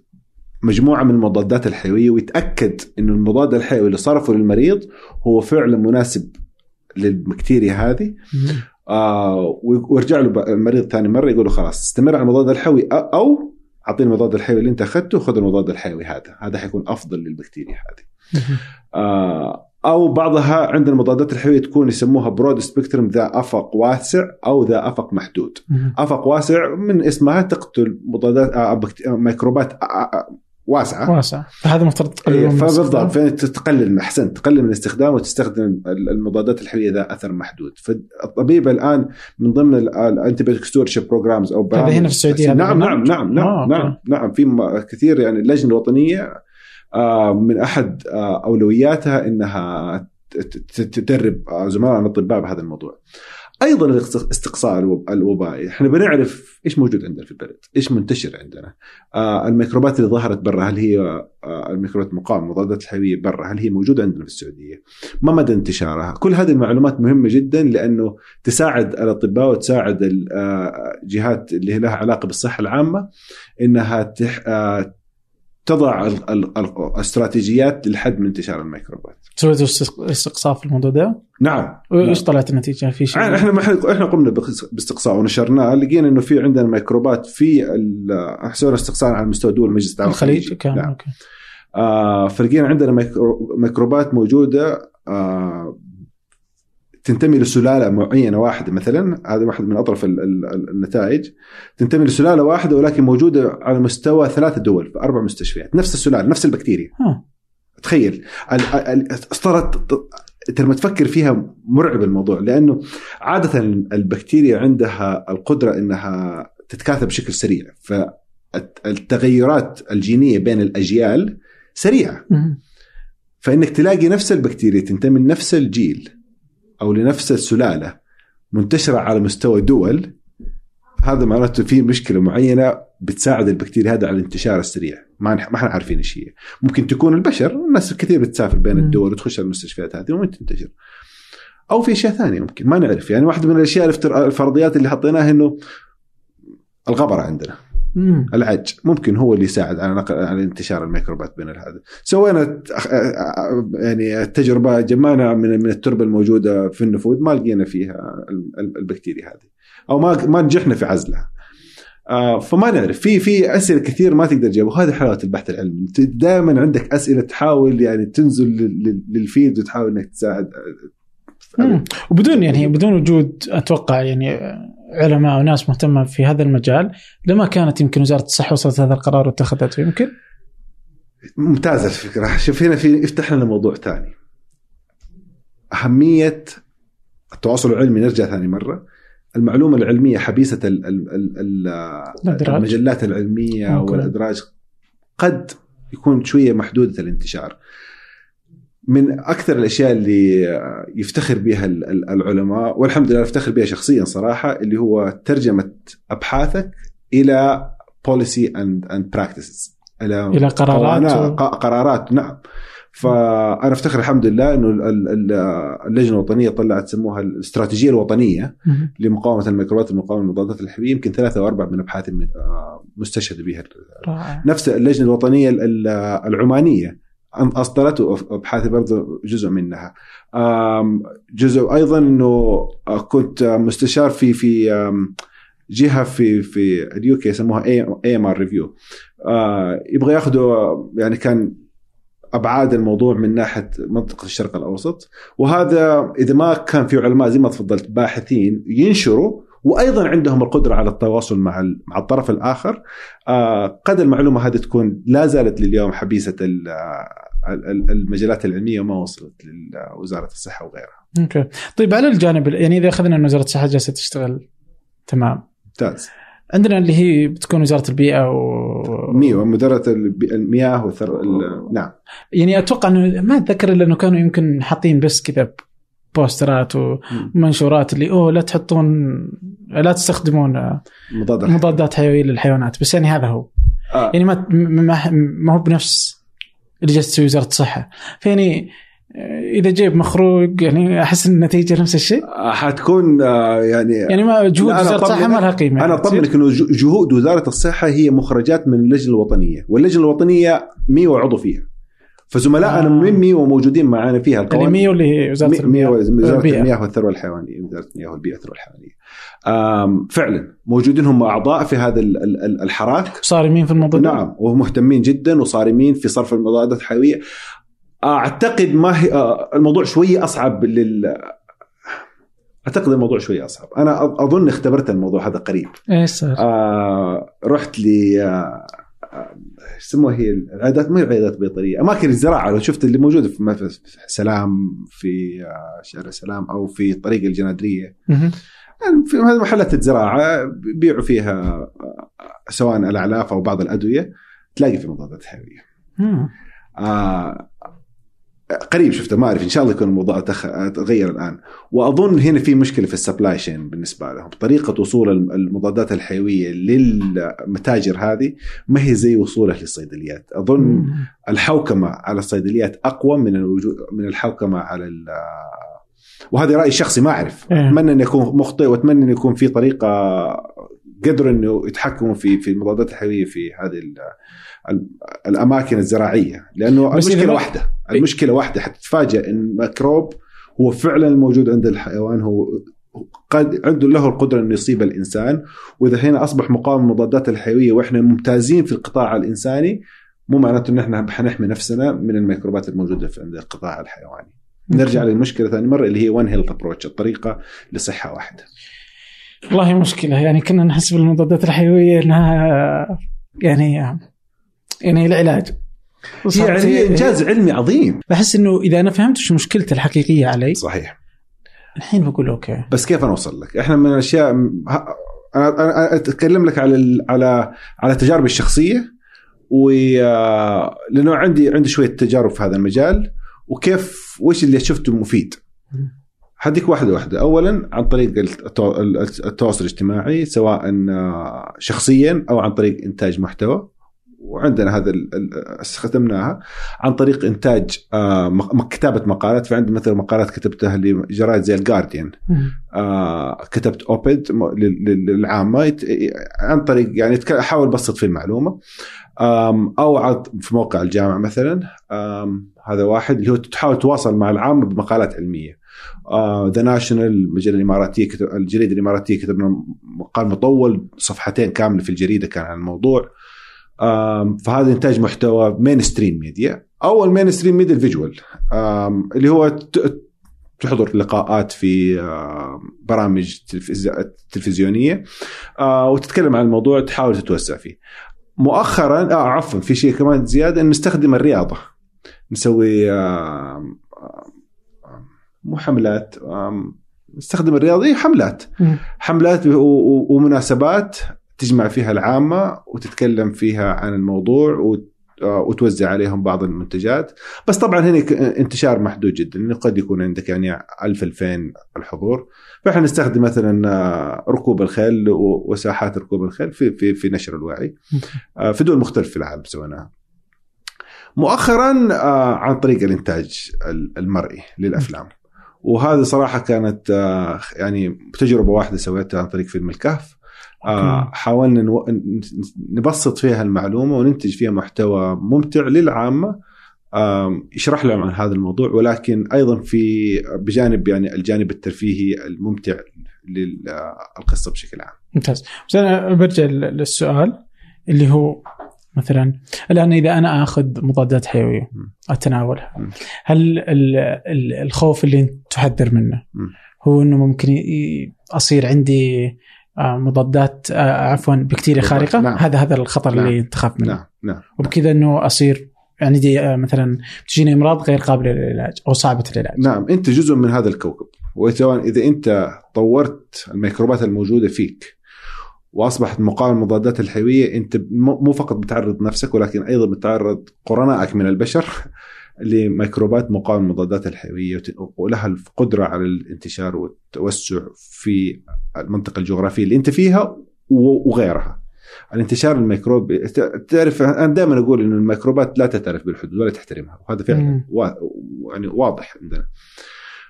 مجموعة من المضادات الحيوية ويتأكد إنه المضاد الحيوي اللي صرفه للمريض هو فعلا مناسب للبكتيريا هذه. آه ويرجع له المريض ثاني مرة يقول له خلاص استمر على المضاد الحيوي أ- أو أعطيني المضاد الحيوي اللي أنت أخذته خذ المضاد الحيوي هذا هذا حيكون أفضل للبكتيريا هذه. آه أو بعضها عند المضادات الحيوية تكون يسموها broad spectrum ذا أفق واسع أو ذا أفق محدود. أفق واسع من اسمها تقتل مضادات آه. آه، ميكروبات آه آه واسعة واسع فهذا مفترض تقلل إيه، من فبالضبط الاستخدام. فانت تقلل احسنت تقلل من الاستخدام وتستخدم المضادات الحيوية ذا أثر محدود فالطبيب الآن من ضمن ال antibiotic stewardship programs أو برامج هنا في السعودية هذا نعم نعم؟ نعم نعم آه، نعم, okay. نعم في كثير يعني اللجنه الوطنيه من أحد آه، أولوياتها إنها تدرب آه، زملائنا الأطباء بهذا الموضوع. أيضا الاستقصاء الوب- الوبائي، إحنا بنعرف إيش موجود عندنا في البلد، إيش منتشر عندنا. آه، الميكروبات اللي ظهرت برا هل هي آه، الميكروبات المقاومه المضادات الحيوية برا هل هي موجودة عندنا في السعودية؟ ما مدى انتشارها؟ كل هذه المعلومات مهمة جدا لأنه تساعد الأطباء وتساعد الجهات اللي لها علاقة بالصحة العامة إنها تح... آه، تضع ال- ال- ال- الاستراتيجيات للحد من انتشار الميكروبات. سويتوا استق- استقصاء في الموضوع ده؟ نعم وإيش طلعت النتيجة في شيء؟ إحنا إحنا إحنا قمنا باستقصاء ونشرناه لقينا إنه في عندنا ميكروبات في ال- سوينا استقصاء على مستوى دول مجلس التعاون الخليج كان نعم. okay آه فلقينا عندنا ميكرو- ميكروبات موجودة آه تنتمي لسلالة معينة واحدة مثلا هذا واحد من أطرف ال- ال- النتائج. تنتمي لسلالة واحدة ولكن موجودة على مستوى ثلاث دول في أربع مستشفيات. نفس السلالة نفس البكتيريا. ها. تخيل. صارت انت لما تفكر فيها مرعب الموضوع لأنه عادة البكتيريا عندها القدرة إنها تتكاثر بشكل سريع. فالتغيرات الجينية بين الأجيال سريعة. فإنك تلاقي نفس البكتيريا تنتمي لنفس الجيل. أو لنفس السلالة منتشرة على مستوى دول هذا معناته في مشكلة معينة بتساعد البكتيريا هذا على الانتشار السريع ما ما إحنا عارفين إيش هي ممكن تكون البشر الناس كثير بتسافر بين. الدول وتخش المستشفيات هذه وممكن تنتشر أو في أشياء ثانية ممكن ما نعرف يعني واحدة من الأشياء الفرضيات اللي حطيناها إنه الغبرة عندنا. العج. ممكن هو اللي يساعد على نقل على انتشار الميكروبات بين هذا سوينا يعني تجربة جمعنا من من التربة الموجودة في النفوذ ما لقينا فيها ال- ال- البكتيريا هذه. أو ما ما نجحنا في عزلها. آه، فما نعرف. في في أسئلة كثير ما تقدر تجاوب. وهذه حلاوة البحث العلمي. دائما عندك أسئلة تحاول يعني تنزل لل- لل- للفيلد وتحاول إنك تساعد. وبدون يعني بدون وجود أتوقع يعني علماء وناس مهتمة في هذا المجال لما كانت يمكن وزارة الصحة وصلت هذا القرار واتخذته يمكن؟ ممتازة الفكرة. شوف هنا في يفتح لنا موضوع ثاني. أهمية التواصل العلمي نرجع ثاني مرة. المعلومة العلمية حبيسة ال ال ال ال الإدراج. المجلات العلمية أوكي. والإدراج قد يكون شوية محدودة الانتشار. من أكثر الأشياء اللي يفتخر بها ال- ال- العلماء والحمد لله أفتخر بها شخصيا صراحة اللي هو ترجمة أبحاثك إلى policy and and practices. إلى إلى قرارات. و... قرارات نعم. فأنا أفتخر الحمد لله إنه ال- ال- ال- اللجنة الوطنية طلعت سموها الاستراتيجية الوطنية. لمقاومة الميكروبات المقاومه للمضادات الحيوية يمكن ثلاثة أو أربع من أبحاث آه، مستشهد بها نفس اللجنة الوطنية ال- ال- العمانية. أن- اصدرت ابحاثي برضو جزء منها. جزء أيضا إنه كنت مستشار في في جهة في في ال UK يسموها AMR review يبغى ياخذوا يعني كان أبعاد الموضوع من ناحية منطقة الشرق الأوسط. وهذا إذا ما كان في علماء زي ما تفضلت باحثين ينشروا وأيضا عندهم القدرة على التواصل مع مع الطرف الآخر آه، قد المعلومة هذه تكون لا زالت لليوم حبيسة ال- المجالات العلمية وما وصلت لوزارة الصحة وغيرها. okay طيب على الجانب يعني إذا أخذنا إن وزارة الصحة جالسة تشتغل تمام ممتاز. عندنا اللي هي بتكون وزارة البيئة و MEWA البي- المياه ال- نعم يعني أتوقع انه ما أتذكر إلا إنه كانوا يمكن حاطين بس كذا posterات ومنشورات اللي أوه لا تحطون لا تستخدمون آه، مضاد الحيوي. مضادات حيوية للحيوانات. بس يعني هذا هو. آه. يعني ما ما, هو بنفس اللي جالس تسوي وزارة الصحة. فيعني آه، إذا جيب مخروق يعني أحس إن النتيجة نفس الشيء. آه، حتكون يعني يعني ما جهود وزارة الصحة ما لها قيمة. أنا اطمنك إنه جهود وزارة الصحة هي مخرجات من اللجنة الوطنية، واللجنة الوطنية MEWA عضو فيها. فزملائنا آه. من MEWA موجودين معنا فيها القوانين MEWA اللي هي وزارة مي- MEWA وزارة. المياه والثروة الحيوانية وزارة المياه والبيئة والثروة الحيوانية. فعلا موجودين هم أعضاء في هذا ال- ال- ال- الحراك صارمين في الموضوع؟ نعم ومهتمين جدا وصارمين في صرف المضادات الحيوية أعتقد ما هي آه، الموضوع شوية أصعب لل أعتقد الموضوع شوية أصعب أنا أظن اختبرت الموضوع هذا قريب إيش صار؟ آه رحت ل آه، آه، يسموها هي العيادات ما هي عيادات بيطرية أماكن الزراعة لو شفت اللي موجودة في مثلا سلام في آه، شارع سلام أو في طريق الجنادرية. يعني في هذه محلات الزراعة بيبيعوا فيها آه، سواء الأعلاف أو بعض الأدوية تلاقي في مضادات حيويه. آه قريب شفته ما أعرف إن شاء الله يكون الموضوع تخ... تغير الآن وأظن هنا في مشكلة في السبلاي شين بالنسبة لهم طريقة وصول الم- المضادات الحيوية للمتاجر هذه ما هي زي وصولها للصيدليات أظن. الحوكمة على الصيدليات أقوى من الوجود من الحوكمة على ال وهذا رايي الشخصي ما أعرف إيه. أتمنى اني اكون مخطئ وأتمنى انه يكون في طريقة قدروا أنه يتحكموا في في المضادات الحيوية في هذه الأماكن الزراعية. لأنه المشكلة واحدة. المشكلة واحدة حتتفاجئ إن ميكروب هو فعلا الموجود عند الحيوان. هو قد عنده له القدرة إنه يصيب الإنسان. وإذا هنا أصبح مقاوم المضادات الحيوية وإحنا ممتازين في القطاع الإنساني مو معناته إن إحنا حنحمي نفسنا من الميكروبات الموجودة في عند القطاع الحيواني. نرجع للمشكلة ثاني مرة اللي هي One Health approach الطريقة لصحة واحدة. والله مشكلة. يعني كنا نحس بالمضادات الحيوية إنها يعني يعني العلاج وصارت يعني إنجاز علمي عظيم. بحس إنه إذا أنا فهمت شو مشكلته الحقيقية علي صحيح. الحين بقول أوكي بس كيف أنا أوصل لك؟ إحنا من الأشياء أنا أنا أتكلم لك على ال- على على تجاربي الشخصية و آه، لأنه عندي عندي شوية تجارب في هذا المجال وكيف وش اللي شفته مفيد. حديك واحدة واحدة، اولا عن طريق التو- التواصل الاجتماعي سواء آه، شخصيا أو عن طريق إنتاج محتوى وعندنا هذا استخدمناها عن طريق إنتاج آه، كتابة مقالات. فعندي مثلا مقالات كتبتها لجرائد زي الجارديان. آه، كتبت اوبد للعامه عن طريق يعني أحاول أبسط في المعلومة. أو في موقع الجامعة مثلا. هذا واحد اللي هو تحاول تواصل مع العامه بمقالات علمية. The National المجله الإماراتية كتب الجريدة الإماراتية كتبنا مقال مطول صفحتين كاملة في الجريدة كان عن الموضوع. فهذا انتاج محتوى mainstream media أو ال mainstream media ال visual اللي هو تحضر لقاءات في برامج تلفز- تلفزيونية. آه، وتتكلم عن الموضوع تحاول تتوسع فيه. مؤخرا آه عفوا في شيء كمان زيادة إن نستخدم الرياضة. نسوي مو حملات نستخدم الرياضة إيه، حملات. حملات ومناسبات. تجمع فيها العامة وتتكلم فيها عن الموضوع آه، وتوزع عليهم بعض المنتجات. بس طبعا هنا انتشار محدود جدا قد يكون عندك يعني 1000 2000 الحضور. فإحنا نستخدم مثلا آه، ركوب الخيل وساحات ركوب الخيل في في في نشر الوعي آه، في دول مختلفة في العالم سويناها. مؤخرا عن طريق الإنتاج ال- المرئي للأفلام. وهذه صراحة كانت يعني تجربة واحدة سويتها عن طريق فيلم الكهف. آه،. حاولنا نو- نبسط فيها المعلومة وننتج فيها محتوى ممتع للعامة يشرح لهم عن هذا الموضوع ولكن أيضا في بجانب يعني الجانب الترفيهي الممتع للقصه بشكل عام. ممتاز بس أنا برجع لل- للسؤال اللي هو مثلا الآن إذا أنا آخذ مضادات حيوية. أتناولها. هل ال- ال- الخوف اللي تحذر منه. هو إنه ممكن أصير عندي مضادات آه، عفوا بكتيريا. خارقة. نعم. هذا هذا الخطر نعم. اللي تخاف منه. نعم. نعم. وبكذا إنه أصير عندي آه، مثلا تجيني أمراض غير قابلة للعلاج أو صعبة العلاج نعم. أنت جزء من هذا الكوكب. وسواء إذا أنت طورت الميكروبات الموجودة فيك وأصبحت مقاومه المضادات الحيوية أنت مو فقط بتعرض نفسك ولكن أيضا بتعرض قرنائك من البشر. لميكروبات مقاومة المضادات الحيوية ولها القدرة على الانتشار والتوسع في المنطقة الجغرافية اللي انت فيها و- وغيرها. الانتشار الميكروب تعرف أنا دائما أقول إنه الميكروبات لا تعترف بالحدود ولا تحترمها وهذا فعلا. وا- يعني واضح عندنا.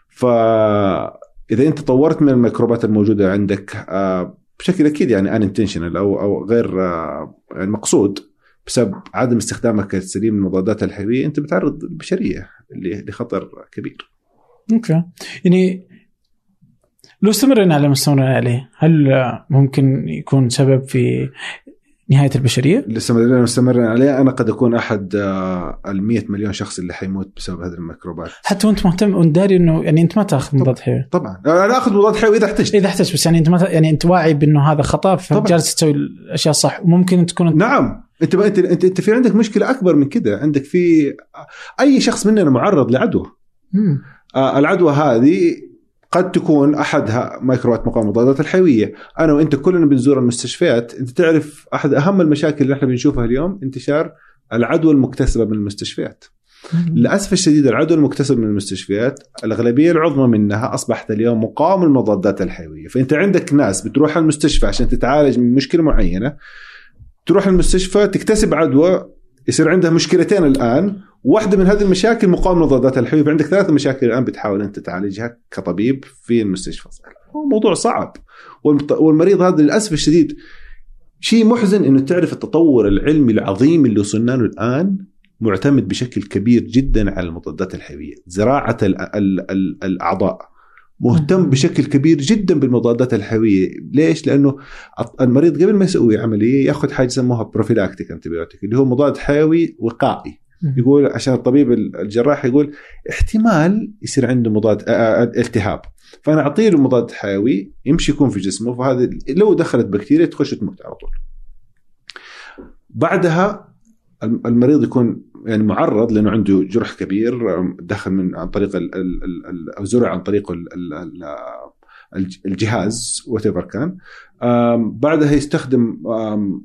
فاذا أنت طورت من الميكروبات الموجودة عندك آه، بشكل أكيد يعني ان intentional أو أو غير آه، يعني مقصود بسبب عدم استخدامك السليم للمضادات الحيوية أنت بتعرض البشريه لخطر كبير. okay يعني لو استمرنا على ما استمرنا عليه هل ممكن يكون سبب في نهاية البشرية؟ اللي استمرنا مستمرين عليه أنا قد أكون أحد آه، ال 100 مليون شخص اللي حيموت بسبب هذه الميكروبات. حتى وأنت مهتم وأنت داري إنه يعني أنت ما تأخذ مضاد حيوي طبعا أنا أخذ مضاد حيوي إذا احتجت. إذا احتجت بس يعني أنت ما ت- يعني أنت واعي بأنه هذا خطأ. فجالس تسوي الأشياء الصح وممكن تكون نعم أنت انت انت, أنت في عندك مشكلة أكبر من كده عندك في أي شخص مننا معرض لعدوى. آه، العدوى هذه قد تكون أحدها ميكروبات مقاومة المضادات الحيوية. أنا وأنت كلنا بنزور المستشفيات. أنت تعرف أحد أهم المشاكل اللي إحنا بنشوفها اليوم؟ انتشار العدوى المكتسبة من المستشفيات. للأسف الشديد العدوى المكتسبة من المستشفيات الأغلبية العظمى منها أصبحت اليوم مقاومة للمضادات الحيوية. فأنت عندك ناس بتروح المستشفى عشان تتعالج من مشكلة معينة تروح المستشفى تكتسب عدوى يصير عندها مشكلتين الآن. واحدة من هذه المشاكل مقاومة للمضادات الحيويه فعندك ثلاث مشاكل الآن بتحاول أنت تعالجها كطبيب في المستشفى. هو موضوع صعب. والمريض هذا للأسف الشديد شيء محزن إنه تعرف التطور العلمي العظيم اللي وصلنا له الآن معتمد بشكل كبير جدا على المضادات الحيوية، زراعة ال ال ال الأعضاء. مهتم. بشكل كبير جدا بالمضادات الحيوية، ليش؟ لأنه المريض قبل ما يسوي عملية يأخذ حاجة يسموها prophylactic antibiotic اللي هو مضاد حيوي وقائي،. يقول عشان الطبيب الجراح يقول احتمال يصير عنده مضاد التهاب فأنا أعطيه له مضاد حيوي يمشي يكون في جسمه فهذا لو دخلت بكتيريا تخش تموت على طول. بعدها المريض يكون يعني معرض لأنه عنده جرح كبير دخل من عن طريق ال ال ال ال أو زرع عن طريق ال ال ال الج- الجهاز وات كان. بعدها يستخدم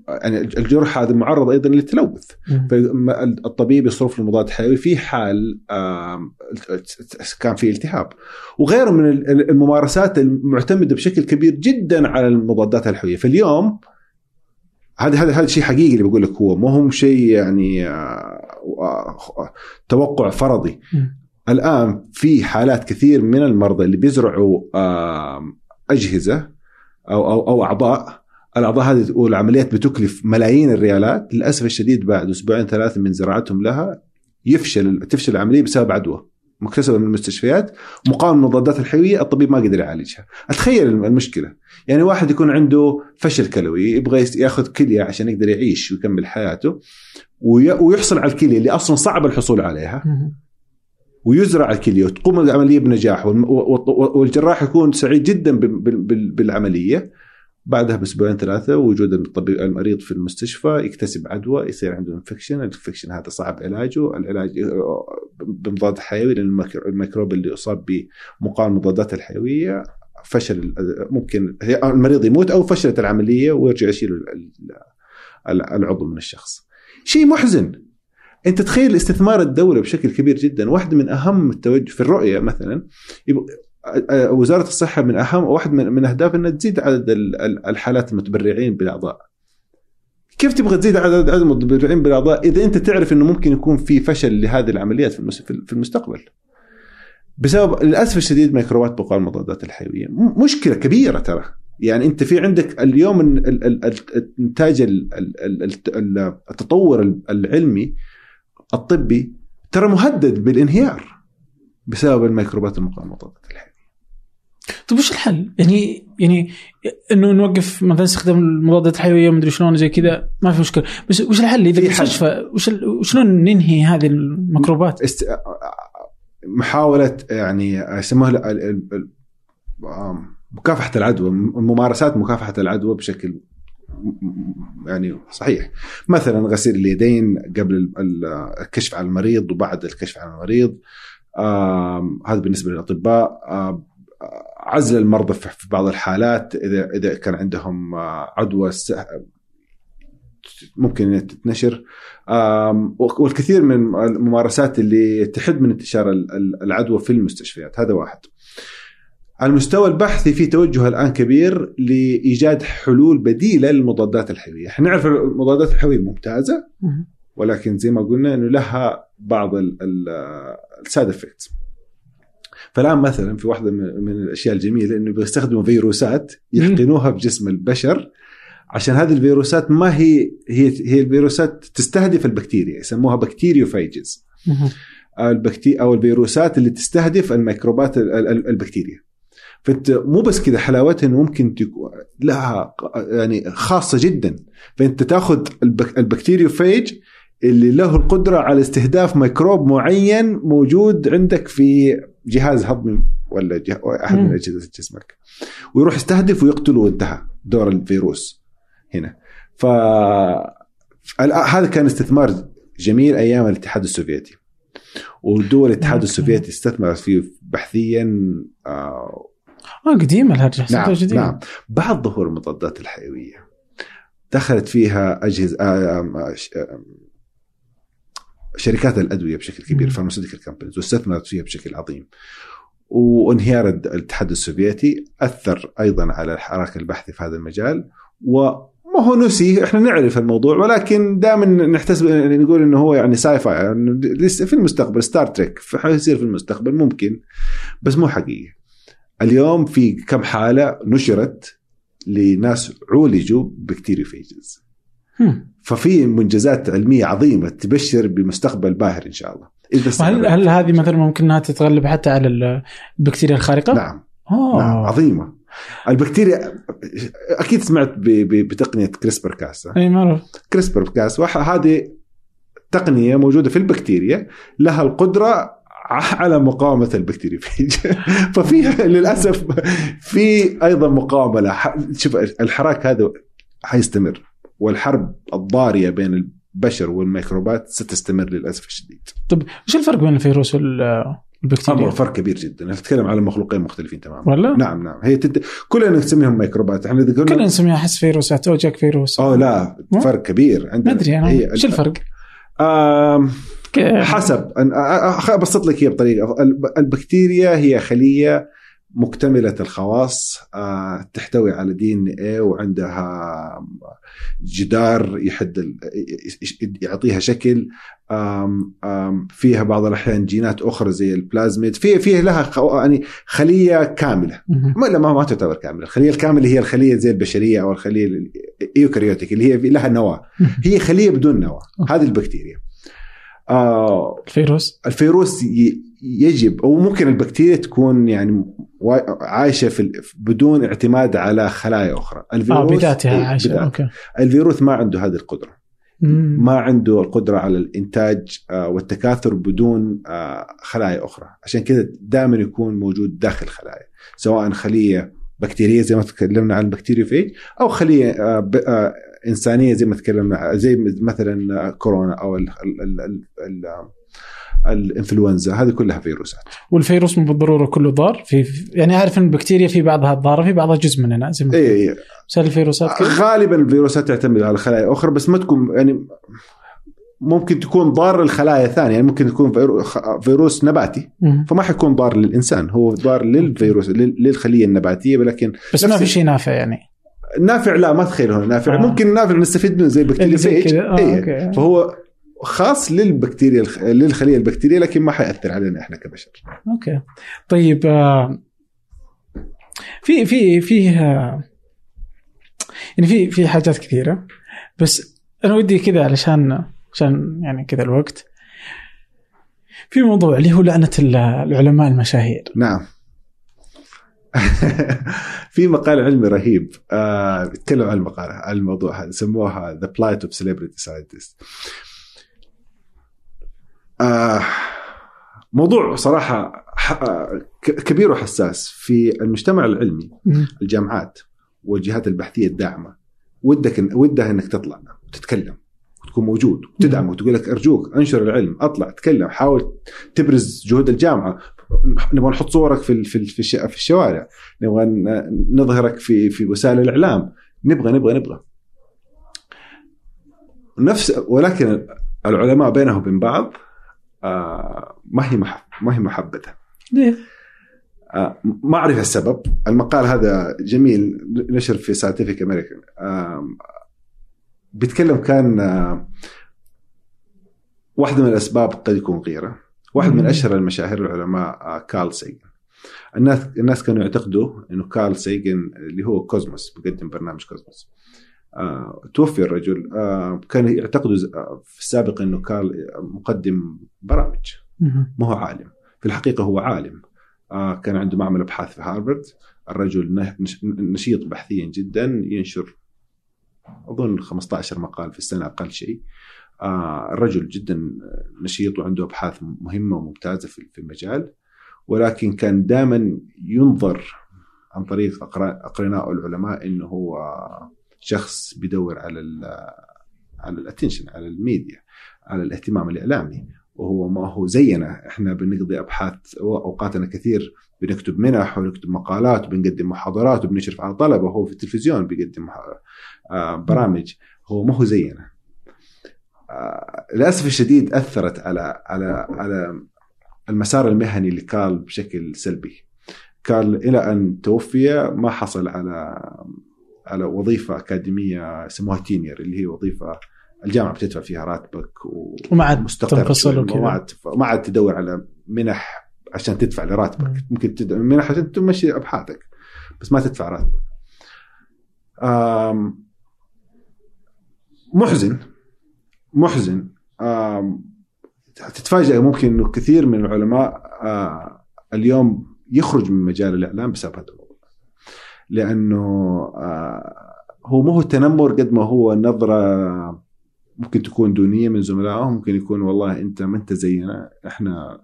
يعني الجرح هذا معرض أيضا للتلوث. فالطبيب يصرف له مضاد حيوي في حال كان في التهاب. وغيره من ال- الممارسات المعتمدة بشكل كبير جدا على المضادات الحيوية. فاليوم هذا هذا هذا شيء حقيقي اللي بقول لك هو. ما هو شيء يعني آه، آه، توقع فرضي. الآن في حالات كثير من المرضى اللي بيزرعوا أجهزة أو أو أو أعضاء. الأعضاء هذه والعمليات بتكلف ملايين الريالات. للأسف الشديد بعد أسبوعين ثلاثة من زراعتهم لها يفشل تفشل العملية بسبب عدوى. مكتسبة من المستشفيات مقاومة المضادات الحيوية الطبيب ما قدر يعالجها. أتخيل المشكلة. يعني واحد يكون عنده فشل كلوي يبغى ياخذ كلية عشان يقدر يعيش ويكمل حياته وي- ويحصل على الكلية اللي أصلا صعب الحصول عليها. ويزرع الكلية وتقوم العملية بنجاح والجراح يكون سعيد جدا بال- بال- بال- بالعملية. بعدها بأسبوعين ثلاثة وجود الطبيب المريض في المستشفى يكتسب عدوى يصير عنده infection، ال infection هذا صعب علاجه، العلاج بمضاد حيوي لأن الميكرو- الميكروب اللي اصاب بمقاومة المضادات الحيوية فشل ممكن المريض يموت أو فشلت العملية ويرجع يشيل ال- ال- العضو من الشخص. شيء محزن. أنت تخيل استثمار الدولة بشكل كبير جدا. واحدة من أهم التوجه في الرؤية مثلا وزارة الصحة من أهم واحد من, من أهداف إنها تزيد عدد ال- ال- الحالات المتبرعين بالأعضاء. كيف تبغى تزيد عدد المتبرعين بالأعضاء إذا أنت تعرف إنه ممكن يكون في فشل لهذه العمليات في المس- في المستقبل؟ بسبب للأسف الشديد ميكروبات بقاء المضادات الحيوية مشكلة كبيرة ترى يعني أنت في عندك اليوم ال- ال- ال- ال- انتاج ال- ال- ال- ال- التطور العلمي الطبي ترى مهدد بالانهيار بسبب الميكروبات المقاومة للمضادات الحيوية طيب وش الحل؟ يعني يعني إنه نوقف مثلا استخدام المضادات الحيوية ومدري شلون زي كذا ما في مشكلة بس وش الحل إذا. المستشفى وش وشلون ننهي هذه الميكروبات؟ است... محاولة يعني يسموها ال- مكافحة العدوى ممارسات مكافحة العدوى بشكل يعني صحيح مثلا غسيل اليدين قبل ال- ال- الكشف على المريض وبعد الكشف على المريض هذا بالنسبة للأطباء عزل المرضى في بعض الحالات إذا إذا كان عندهم آه، عدوى ممكن إنها تتنشر والكثير من الممارسات اللي تحد من انتشار ال- ال- العدوى في المستشفيات هذا واحد على المستوى البحثي في توجه الآن كبير لإيجاد حلول بديلة للمضادات الحيوية، إحنا نعرف المضادات الحيوية ممتازة مم. ولكن زي ما قلنا إنه لها بعض ال side effects. فالآن مثلا في واحدة من الأشياء الجميلة إنه بيستخدموا فيروسات يحقنوها بجسم البشر عشان هذه الفيروسات ما هي هي هي الفيروسات تستهدف البكتيريا يسموها bacteriophages مم. البكتيريا أو الفيروسات اللي تستهدف الميكروبات ال- ال- البكتيريا. فانت مو بس كذا حلاوتها إنه ممكن تكون لها يعني خاصة جدا. فأنت تأخذ البك ال bacteriophage اللي له القدرة على استهداف ميكروب معين موجود عندك في جهاز هضمي ولا جه... احد من. أجهزة جسمك ويروح يستهدف ويقتله وانتهى دور الفيروس هنا ف هذا كان استثمار جميل أيام الاتحاد السوفيتي ودول الاتحاد. السوفيتي استثمرت فيه بحثيا آه آه قديمة الهرجه نعم جديدة. نعم بعد ظهور المضادات الحيوية دخلت فيها أجهزة آه، آه، آه، شركات الأدوية بشكل كبير. pharmaceutical companies واستثمرت فيها بشكل عظيم وانهيار الاتحاد السوفيتي أثر أيضا على الحراك البحثي في هذا المجال وما هو نسي إحنا نعرف الموضوع ولكن دائما نحتسب نقول إنه هو يعني sci-fi يعني لسه في المستقبل Star Trek حيصير في المستقبل ممكن بس مو حقيقي اليوم في كم حالة نشرت لناس عولجوا ب bacteriophages. ففي منجزات علمية عظيمة تبشر بمستقبل باهر إن شاء الله. إذا استمرت. هل هذه مثلا ممكن انها تتغلب حتى على ال- البكتيريا الخارقة؟ نعم. أوه. نعم عظيمة. البكتيريا أكيد سمعت بتقنية CRISPR-Cas اي ما اعرف CRISPR-Cas هذه تقنية موجودة في البكتيريا لها القدرة على مقاومة ال bacteriophage ففيها للأسف في لها ح- شوف الحراك هذا حيستمر والحرب الضارية بين البشر والميكروبات ستستمر للأسف الشديد. طيب وش الفرق بين الفيروس وال- والبكتيريا؟ فرق كبير جدا. نتكلم على مخلوقين مختلفين تماما. ولا؟ نعم نعم. هي تد... كلنا نسميهم ميكروبات. إحنا إذا كلنا قلنا نسميها احس فيروسات أو جاك فيروس. أوه لا؟ فرق كبير عندنا. ما أدري أنا. هي- وش الفرق؟ آم... حسب. أن- أبسط لك هي بطريقة. الب- البكتيريا هي خلية مكتملة الخواص آه، تحتوي على دي إن اي وعندها جدار يحد يعطيها شكل فيها بعض الأحيان جينات أخرى زي البلازميد في فيه لها يعني خلية كاملة. ما لا ما ما تعتبر كاملة، الخلية الكاملة هي الخلية زي البشرية أو الخلية ال eukaryotic اللي هي في- لها نواة، هي خلية بدون نواة، هذه البكتيريا. آه الفيروس؟ الفيروس ي- يجب أو ممكن البكتيريا تكون يعني عايشة في بدون اعتماد على خلايا أخرى، الفيروس بذاتها إيه، عايشة بذات. okay الفيروس ما عنده هذه القدرة. مم. ما عنده القدرة على الإنتاج آه، والتكاثر بدون آه، خلايا أخرى عشان كذا دائما يكون موجود داخل خلايا سواء خلية بكتيرية زي ما تكلمنا عن ال bacteriophage أو خلية آه، ب- آه، إنسانية زي ما تكلمنا زي مثلا آه، كورونا أو ال ال ال ال الإنفلونزا هذه كلها فيروسات والفيروس مو بالضرورة كله ضار في يعني عارف إن البكتيريا في بعضها ضارة في بعضها جزء مننا زي ما اي اي بس الفيروسات غالبا الفيروسات تعتمد على خلايا أخرى بس ما تكون يعني ممكن تكون ضار للخلايا ثانية يعني ممكن تكون فيروس نباتي. فما حيكون ضار للإنسان هو ضار للفيروس لل- للخلية النباتية ولكن بس ما في شيء نافع يعني نافع لا ما تخيل هنا نافع آه. آه. ممكن نافع نستفيد منه زي ال bacteriophage آه إيه. فهو خاص للبكتيريا للخلية البكتيرية لكن ما حيأثر علينا إحنا كبشر. okay. طيب آه، في في في آه، يعني في في حاجات كثيرة. بس أنا ودي كذا علشان عشان يعني كذا الوقت. في موضوع اللي هو لعنة ال- العلماء المشاهير. نعم. في مقال علمي رهيب آه بيتكلم عن المقال عن الموضوع هذا سموها The Plight of Celebrity Scientists. آه موضوع صراحة ح- آه، كبير وحساس في المجتمع العلمي. الجامعات والجهات البحثية الداعمة. ودك ودها إنك تطلع وتتكلم وتكون موجود وتدعم وتقول لك أرجوك أنشر العلم أطلع تكلم حاول تبرز جهود الجامعة. نبغى نحط صورك في في في الش- في الشوارع. نبغى نظهرك في في وسائل الإعلام. نبغى نبغى نبغى. نفس ولكن العلماء بينهم وبين بعض آه، ما هي مح- ما هي محبذه ليه؟ آه، ما أعرف السبب. المقال هذا جميل نشر في Scientific American بيتكلم كان آه، واحدة من الأسباب قد يكون غيره. واحد من. أشهر المشاهير العلماء آه، كارل سيجن. الناس الناس كانوا يعتقدوا إنه كارل سيجن اللي هو Cosmos بيقدم برنامج Cosmos. توفي الرجل. آه، كان يعتقدوا آه، في السابق إنه كارل مقدم برامج. ما هو عالم. في الحقيقة هو عالم. آه كان عنده معمل أبحاث في هارفارد. الرجل نشيط بحثيا جدا ينشر أظن 15 مقال في السنة أقل شيء. آه الرجل جدا نشيط وعنده أبحاث مهمة وممتازة في المجال. ولكن كان دائما ينظر عن طريق أقرناء العلماء أنه هو شخص بيدور على ال على ال attention على الميديا على الاهتمام الإعلامي وهو ما هو زينا. إحنا بنقضي أبحاث اوقاتنا كثير بنكتب منح ونكتب مقالات وبنقدم محاضرات وبنشرف على طلبة وهو في التلفزيون بيقدم آه، برامج. هو ما هو زينا. آه، للأسف الشديد أثرت على على على المسار المهني لكارل بشكل سلبي. كارل إلى أن توفي ما حصل على على وظيفة أكاديمية يسموها تينير اللي هي وظيفة الجامعة بتدفع فيها راتبك. وما عاد تنفصل. وكذا. ما عاد ما عاد تدور على منح عشان تدفع لراتبك مم. ممكن تدفع منح عشان تمشي أبحاثك بس ما تدفع راتبك محزن محزن تتفاجئ ممكن إنه كثير من العلماء آه، اليوم يخرج من مجال الإعلام بسبب هذا لأنه آه، هو مو هو التنمر قد ما هو نظرة ممكن تكون دونية من زملائهم ممكن يكون والله أنت ما أنت زينا إحنا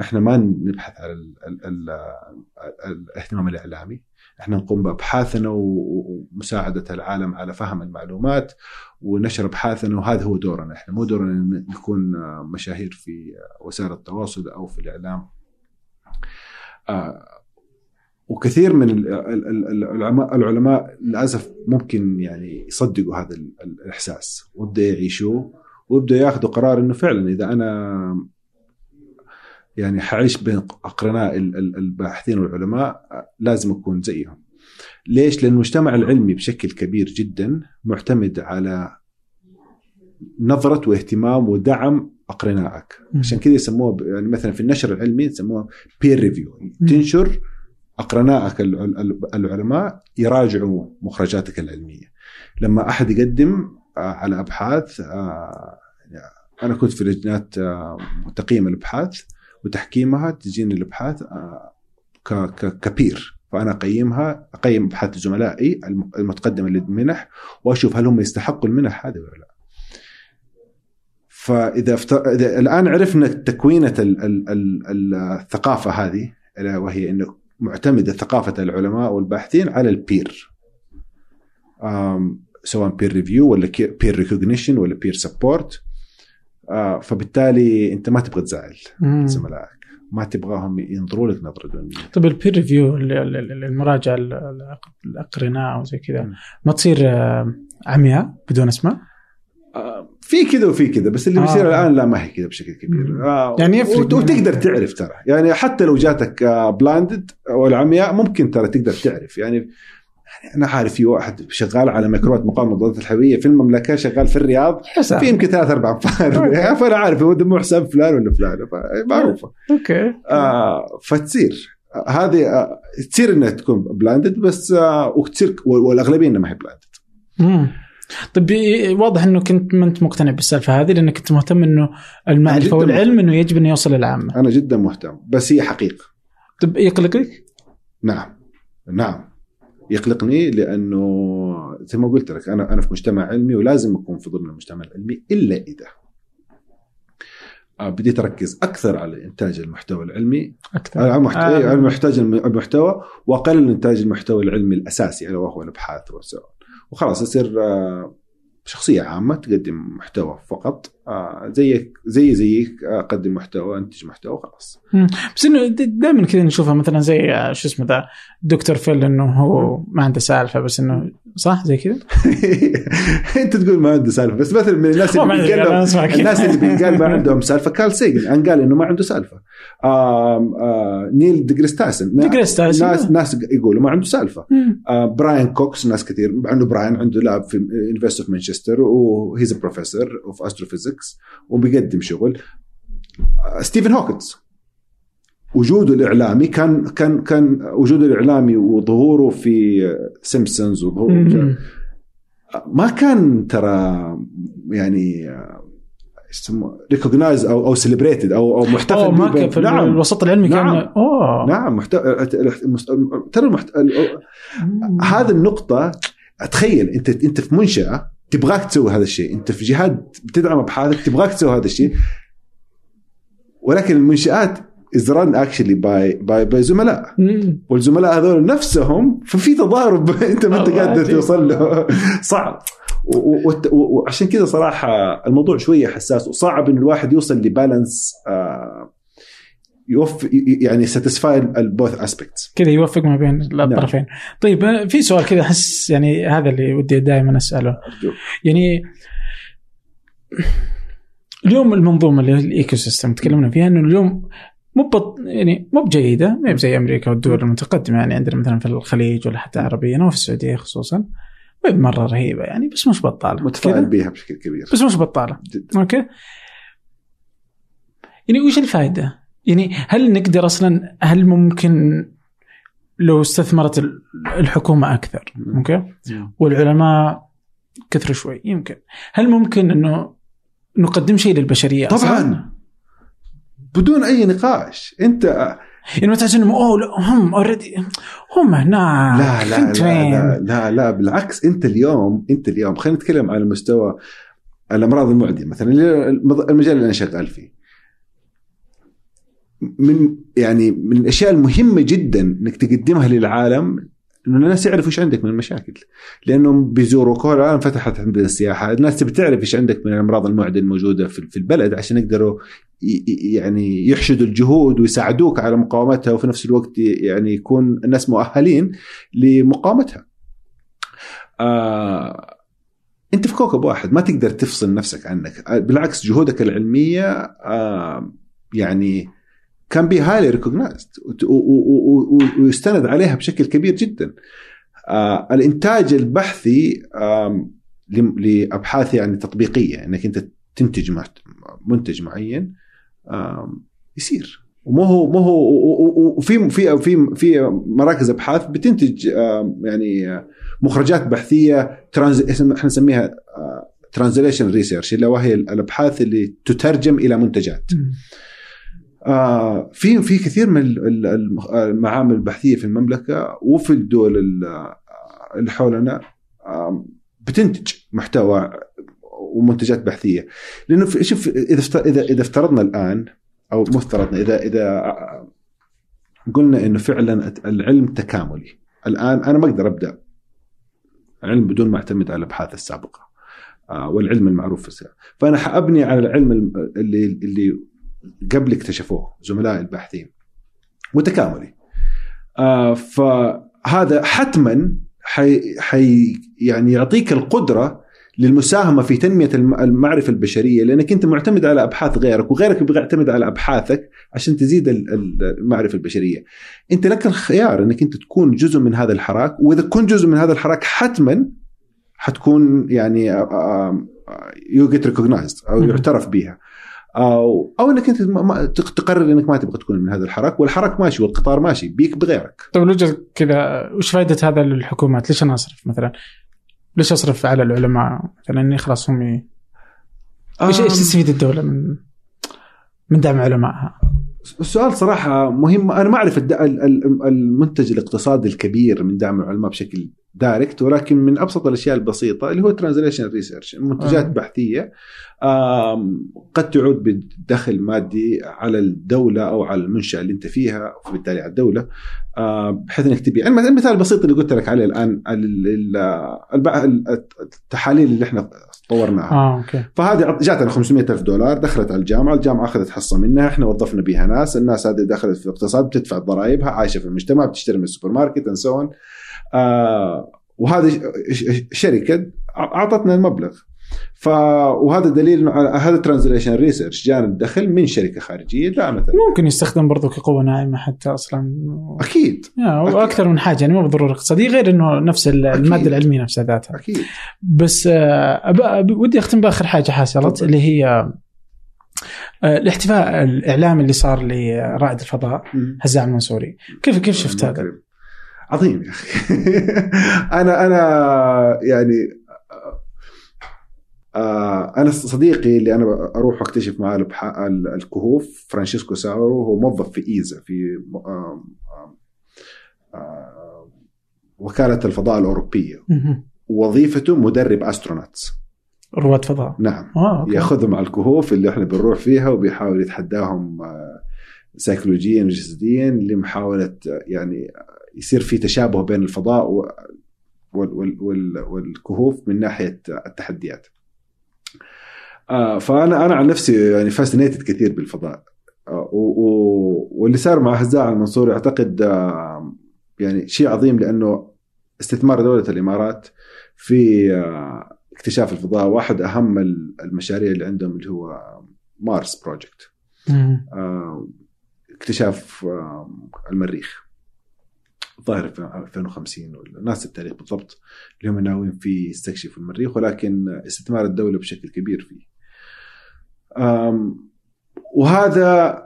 إحنا ما نبحث على ال ال ال ال الاهتمام الإعلامي. إحنا نقوم بأبحاثنا ومساعدة العالم على فهم المعلومات ونشر أبحاثنا وهذا هو دورنا. إحنا مو دورنا نكون مشاهير في وسائل التواصل أو في الإعلام. آه، وكثير من ال- ال- ال- العلماء العلماء للأسف ممكن يعني يصدقوا هذا ال- ال- الإحساس ويبدأ يعيشوه ويبدأ ياخذوا قرار إنه فعلا إذا أنا يعني حعيش بين أقرناء ال- ال- الباحثين والعلماء لازم أكون زيهم. ليش؟ لأن المجتمع العلمي بشكل كبير جدا معتمد على نظرة واهتمام ودعم أقرنائك. عشان كذا يسموها ب- يعني مثلا في النشر العلمي يسموها بير ريفيو تنشر اقرنائك ال- ال- العلماء يراجعوا مخرجاتك العلمية لما أحد يقدم آه، على أبحاث آه، أنا كنت في لجنات آه، تقييم الأبحاث وتحكيمها تجيني الأبحاث كبير فأنا أقيمها أقيم أبحاث زملائي الم- المتقدمه للمنح وأشوف هل هم يستحقوا المنح هذه ولا لا. فإذا افتر... إذا الآن عرفنا تكوينة ال... ال... ال... الثقافة هذه وهي إنه معتمدة ثقافة العلماء والباحثين على ال peer سواء peer review ولا peer recognition ولا peer support فبالتالي أنت ما تبغى تزعل. زملائك ما تبغاهم ينظروا لك نظرة دونية طيب ال peer review المراجعة ال- ال- الأقرناء وزي كذا مم. ما تصير آه، عمياء بدون أسماء؟ آه، في كذا وفي كذا بس اللي آه. بيصير الآن لا ما هي كذا بشكل. كبير. آه يعني يفرق من- وتقدر تعرف ترى. يعني حتى لو جاتك blinded والعمياء ممكن ترى تقدر تعرف. يعني يعني أنا عارف في واحد شغال على ميكروبات مقاومة المضادات الحيويه في المملكة شغال في الرياض حساب في يمكن ثلاث أربع أنفار. فأنا عارف هو دموع حساب فلان ولا فلان. معروفة. okay. آه فتصير. آه، هذه آه تصير إنها تكون blinded بس آه وتصير والأغلبية إنها ما هي بلاندد. طيب واضح إنه كنت ما أنت مقتنع بالسالفة هذه لأنك كنت مهتم إنه المعرفه والعلم إنه يجب انه يوصل للعامه. أنا جدا مهتم. بس هي حقيقة. طيب يقلقك؟ نعم. نعم. يقلقني لأنه زي ما قلت لك أنا أنا في مجتمع علمي ولازم أكون في ضمن المجتمع العلمي إلا إذا. آه، بديت اركز أكثر على إنتاج المحتوى العلمي. أكثر. على محت- آه. على محتاج المحتوى واقلل إنتاج المحتوى العلمي الأساسي ألا وهو الأبحاث والسؤال. وخلاص اصير آه، شخصية عامة تقدم محتوى فقط. آه، زيك زي زيك آه، اقدم محتوى انتج محتوى خلاص بس إنه دائما كذا نشوفها مثلا زي آه، شو اسمه ذا دكتور فيل إنه هو ما عنده سالفة بس إنه صح زي كذا؟ أنت تقول ما عنده سالفة بس مثلا من الناس اللي كذا. الناس اللي بينقال ما عندهم سالفة كارل سيجن قال إنه ما عنده سالفة آم آه نيل ديجريس تايسون ديجريس تايسون. ناس ناس يقولوا ما عنده سالفة. آه براين كوكس ناس كثير عنده براين عنده lab في University of Manchester و he's professor of astrophysics وبيقدم شغل. ستيفن هوكنز وجوده الإعلامي كان كان كان وجوده الإعلامي وظهوره في سيمبسونز وظهوره. ما كان ترى يعني يسموه؟ recognized أو أو celebrated أو أو محتفل أوه ما كان في نعم. الوسط العلمي كان نعم. أوه. نعم محت... ترى المحت... هذه النقطة تخيل انت أنت في منشأة تبغاك تسوي هذا الشيء، انت في جهات بتدعم ابحاثك تبغاك تسوي هذا الشيء. ولكن المنشآت is run actually by by by زملاء. والزملاء هذول نفسهم ففي تضارب انت ما انت قادر. توصل له. صعب. وعشان كذا صراحة الموضوع شوية حساس وصعب إن الواحد يوصل ل balance آه، يوف يعني satisfy ال both aspects كذا يوفق ما بين الطرفين. طيب أنا في سؤال كذا أحس يعني هذا اللي ودي دائما أسأله. يعني اليوم المنظومة اللي هي ال ecosystem تكلمنا فيها إنه اليوم مو بط... يعني مو بجيدة ما هي زي أمريكا والدول المتقدمة يعني عندنا مثلا في الخليج ولا حتى عربيا وفي السعودية خصوصا. ما هي مرة رهيبة يعني بس مش بطالة. متفائل بيها بشكل كبير. بس مش بطالة. جدا okay؟ يعني وش الفائده؟ يعني هل نقدر أصلا هل ممكن لو استثمرت ال- الحكومة أكثر؟ okay؟ والعلماء كثروا شوي يمكن. هل ممكن إنه نقدم شيء للبشرية أصلاً؟ طبعا. بدون أي نقاش. أنت يعني ما تحس انهم أوه هم already هم هنا لا لا لا, لا لا لا بالعكس أنت اليوم أنت اليوم خلينا نتكلم على مستوى الأمراض المعدية. مثلا المجال اللي أنا شغال فيه. من يعني من الأشياء المهمة جدا إنك تقدمها للعالم إنه الناس يعرفوا إيش عندك من المشاكل. لأنهم هو الان فتحت عندنا السياحة. الناس تبي تعرف إيش عندك من الأمراض المعديه الموجودة في البلد عشان يقدروا يعني يحشدوا الجهود ويساعدوك على مقاومتها وفي نفس الوقت يعني يكون الناس مؤهلين لمقاومتها. آه أنت في كوكب واحد ما تقدر تفصل نفسك عنك. بالعكس جهودك العلمية آه يعني can be highly recognized ويستند عليها بشكل كبير جدا. آه الإنتاج البحثي آه لابحاث يعني تطبيقية. إنك أنت تنتج منتج معين آه يصير. ومو هو مو هو وفي في في في مراكز أبحاث بتنتج يعني مخرجات بحثية trans إحنا نسميها translation research اللي وهي الأبحاث اللي تترجم إلى منتجات. آه في في كثير من المعامل البحثية في المملكة وفي الدول اللي حولنا بتنتج محتوى ومنتجات بحثية. لأنه شوف إذا اذا إذا افترضنا الآن أو مو افترضنا اذا إذا قلنا إنه فعلا العلم تكاملي. الآن أنا ما أقدر أبدأ علم بدون ما أعتمد على الأبحاث السابقة آه، والعلم المعروف في السابق. فأنا حأبني على العلم اللي اللي قبل اكتشفوه زملائي الباحثين متكاملي آه، فهذا حتما حي, حي يعني يعطيك القدرة للمساهمة في تنمية المعرفة البشرية لأنك أنت معتمد على أبحاث غيرك وغيرك بيعتمد على أبحاثك عشان تزيد المعرفة البشرية. أنت لك الخيار أنك أنت تكون جزء من هذا الحراك وإذا كنت جزء من هذا الحراك حتما حتكون يعني you get recognized أو يعترف بها. أو أو إنك أنت تقرر إنك ما تبغى تكون من هذا الحراك والحراك ماشي والقطار ماشي بيك بغيرك. طيب لو كذا وش فائده هذا للحكومات؟ ليش أنا أصرف مثلا؟ ليش أصرف على العلماء مثلا إني خلاص هم إيش تستفيد الدولة من من دعم علمائها؟ السؤال صراحة مهم أنا ما أعرف المنتج الاقتصادي الكبير من دعم العلماء بشكل direct ولكن من أبسط الأشياء البسيطة اللي هو translation research منتجات آه. بحثية قد تعود بدخل مادي على الدولة أو على المنشأة اللي أنت فيها وبالتالي على الدولة بحيث إنك تبيع المثال البسيط اللي قلت لك عليه الآن التحاليل اللي إحنا طورناها آه okay. فهذه جاتنا 500 ألف دولار دخلت على الجامعة الجامعة أخذت حصة منها إحنا وظفنا بها ناس الناس هذه دخلت في الاقتصاد بتدفع ضرائبها عايشة في المجتمع بتشتري من السوبر ماركت so آه وهذه شركة أعطتنا المبلغ. ف وهذا دليل هذا translation research جانا الدخل من شركة خارجية دعمت ممكن يستخدم برضو كقوة ناعمة حتى أصلا. أكيد. وأكثر من حاجة يعني مو بالضرورة اقتصاديه غير إنه نفس المادة العلمية نفسها ذاتها. أكيد. بس آه ودي أختم بآخر حاجة حصلت اللي هي آه، الاحتفاء الإعلامي اللي صار لرائد الفضاء هزاع المنصوري. كيف كيف شفت هذا؟ عظيم يا أخي. أنا أنا يعني أنا صديقي اللي أنا أروح اكتشف معاه الكهوف فرانشيسكو ساورو هو موظف في ESA في آه آه وكالة الفضاء الأوروبية. وظيفته مدرب astronauts. رواد فضاء. نعم. آه، ياخذهم على الكهوف اللي إحنا بنروح فيها وبيحاول يتحداهم آه سيكولوجيا وجسديا لمحاولة يعني يصير في تشابه بين الفضاء والكهوف من ناحية التحديات. آه، فانا أنا عن نفسي يعني fascinated كثير بالفضاء. آه، واللي صار مع هزاع المنصوري أعتقد آه، يعني شيء عظيم لأنه استثمار دولة الإمارات في اكتشاف الفضاء. واحد أهم المشاريع اللي عندهم اللي هو مارس بروجكت اكتشاف المريخ. ظاهر في 2050 ولا ناس التاريخ بالضبط اللي هم ناويين فيه يستكشفوا المريخ ولكن استثمار الدولة بشكل كبير فيه. وهذا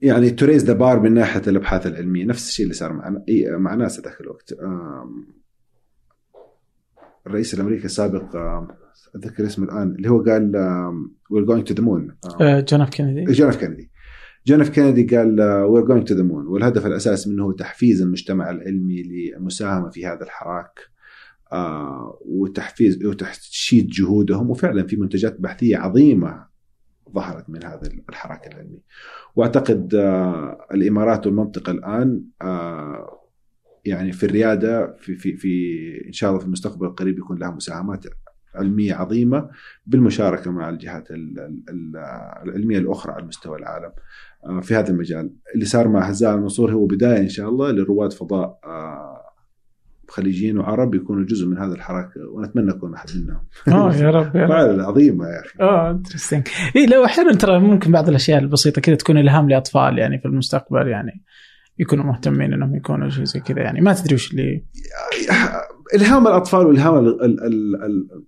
يعني ت raise the bar من ناحية الأبحاث العلمية نفس الشيء اللي صار مع مع ناسا ذاك الوقت. الرئيس الأمريكي السابق أتذكر اسمه الآن اللي هو قال we're going to the moon جون اف كينيدي. جون اف كينيدي. جون اف كينيدي قال we're going to the moon والهدف الاساسي منه هو تحفيز المجتمع العلمي للمساهمه في هذا الحراك آه وتحفيز وتشييد جهودهم. وفعلا في منتجات بحثية عظيمة ظهرت من هذا الحراك العلمي وأعتقد آه الإمارات والمنطقة الآن آه يعني في الريادة في في في إن شاء الله في المستقبل القريب يكون لها مساهمات علمية عظيمة بالمشاركة مع الجهات العلمية الأخرى على مستوى العالم. آه، في هذا المجال اللي صار مع هزاع المنصور هو بداية إن شاء الله لرواد فضاء خليجيين وعرب يكونوا جزء من هذا الحراك ونتمنى نكون أحد منهم. آه يا رب يا رب. عظيمه يا أخي. آه interesting اي لو أحيانا ترى ممكن بعض الأشياء البسيطة كذا تكون إلهام لأطفال يعني في المستقبل يعني يكونوا مهتمين إنهم يكونوا شيء زي كذا يعني ما تدري وش اللي إلهام الأطفال وإلهام ال- ال- ال- ال-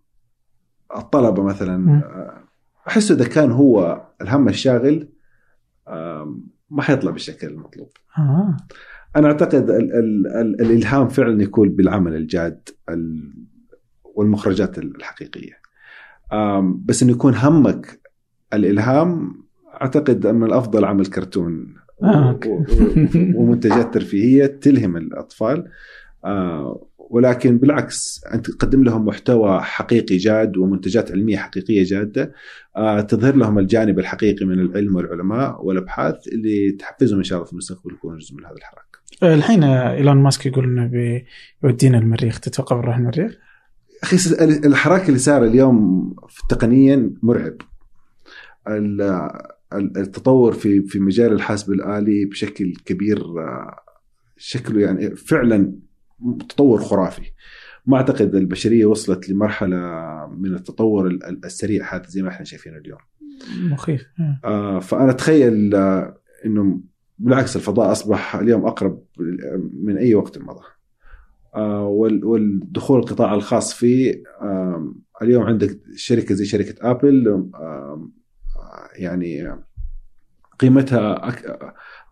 الطلبة مثلا. آه، أحس إذا كان هو الهم الشاغل ما حيطلع بالشكل المطلوب آه. أنا أعتقد ال ال ال الإلهام فعلا يكون بالعمل الجاد ال والمخرجات الحقيقية. بس إنه يكون همك الإلهام أعتقد من الأفضل عمل كرتون آه، ومنتجات ترفيهية تلهم الأطفال. آه، ولكن بالعكس أنت تقدم لهم محتوى حقيقي جاد ومنتجات علمية حقيقية جادة. آه، تظهر لهم الجانب الحقيقي من العلم والعلماء والأبحاث اللي تحفزهم إن شاء الله في المستقبل يكونوا جزء من هذا الحراك. الحين إيلون ماسك يقول إنه بيودينا المريخ تتوقع بنروح المريخ؟ أخي الحراك اللي صار اليوم تقنيا مرعب. ال- ال- التطور في في مجال الحاسب الآلي بشكل كبير آه، شكله يعني فعلا تطور خرافي. ما أعتقد البشرية وصلت لمرحلة من التطور ال- ال- السريع هذا زي ما إحنا شايفينه اليوم. مخيف آه. آه، فأنا أتخيل آه، إنه بالعكس الفضاء أصبح اليوم أقرب من أي وقت مضى. آه، وال- والدخول القطاع الخاص فيه اليوم عندك شركة زي شركة آبل يعني قيمتها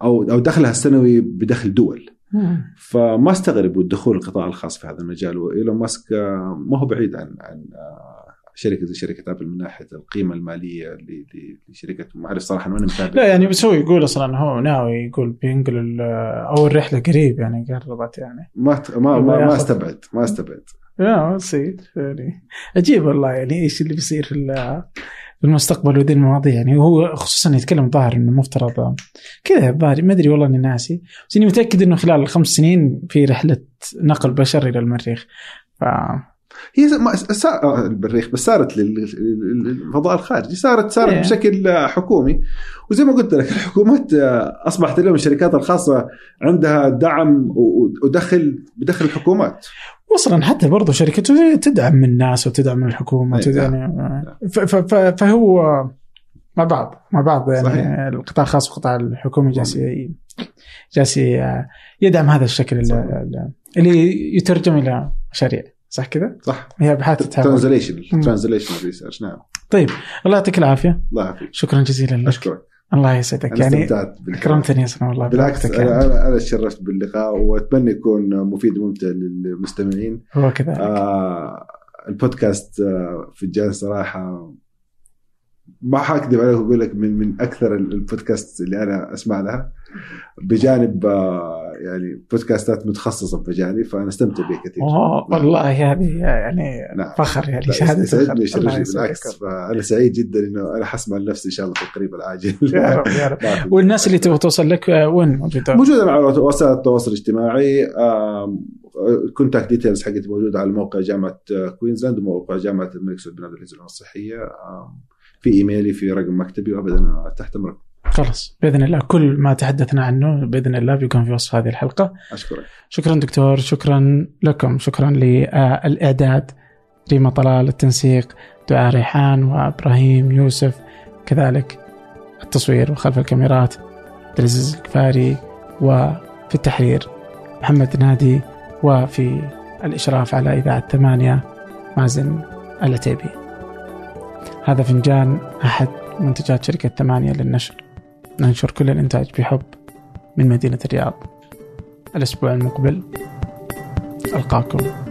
أو أو دخلها السنوي بدخل دول. فما استغرب الدخول القطاع الخاص في هذا المجال وإيلون ماسك آه، ما هو بعيد عن عن آه، شركة زي شركة ابل من ناحية القيمة المالية ل- ل- لشركته ما اعرف صراحة ماني متابع؟ لا يعني بس هو يقول أصلا هو ناوي يقول بينقل أول رحلة قريب يعني قربت يعني. ما ما ما, ما استبعد ما استبعد. لا تصير يعني عجيب والله يعني إيش اللي بيصير في في المستقبل وذي المواضيع. يعني هو خصوصا يتكلم ظاهر إنه مفترض كذا الظاهر ما أدري والله إني ناسي. بس إني متأكد إنه خلال الخمس سنين في رحلة نقل بشر إلى المريخ. ف هي سا... آه، المريخ بس صارت لل- لل- للفضاء الخارجي صارت صارت إيه. بشكل حكومي وزي ما قلت لك الحكومات آه، أصبحت اليوم الشركات الخاصة عندها دعم و- ودخل بدخل الحكومات واصلا حتى برضو شركته تدعم من الناس وتدعم من الحكومة إيه، وتدعم ف- ف- ف- فهو مع بعض مع بعض يعني صحيح. القطاع الخاص والقطاع الحكومي جالس ي- جالس يدعم هذا الشكل ال- صح. ال- اللي يترجم إلى مشاريع صح كذا؟ صح. هي ابحاث translation. translation research نعم. طيب الله يعطيك العافية. الله يعافيك. شكرا جزيلا لك. أشكرك. الله يسعدك. أنا يعني. اكرمتني يا سلام والله بالعكس بوقتك يعني. أنا أنا أنا تشرفت باللقاء وأتمنى يكون مفيد وممتع للمستمعين. هو كذا آه البودكاست آه فنجان صراحة ما حاكذب عليك وأقول لك من من أكثر البودكاست اللي أنا أسمع لها. بجانب آه يعني بودكاستات متخصصة بمجالي فأنا استمتع بها كثير أوه والله هذه يعني نعم. فخر يعني شهادة يسعدني. بالعكس فأنا سعيد جدا إنه أنا حسمع لنفسي إن شاء الله في القريب العاجل يا رب يا رب. والناس اللي تبغى توصل لك آه، وين موجوده؟ موجودة على وسائل التواصل الاجتماعي contact details حقتي موجودة على موقع جامعة آه، كوينزلاند وموقع جامعة الملك سعود بن عبد العزيز الصحيه في إيميلي في رقم مكتبي وابدا تحت امرك خلاص بإذن الله كل ما تحدثنا عنه بإذن الله بيكون في وصف هذه الحلقة. أشكرك. شكرا دكتور شكرا لكم شكرا للإعداد. ريما طلال التنسيق دعاء ريحان وإبراهيم يوسف كذلك التصوير وخلف الكاميرات عبد العزيز الكفاري وفي التحرير محمد نادي وفي الإشراف على إذاعة ثمانية مازن العتيبي. هذا فنجان أحد منتجات شركة ثمانية للنشر. ننشر كل الإنتاج بحب من مدينة الرياض. الأسبوع المقبل ألقاكم.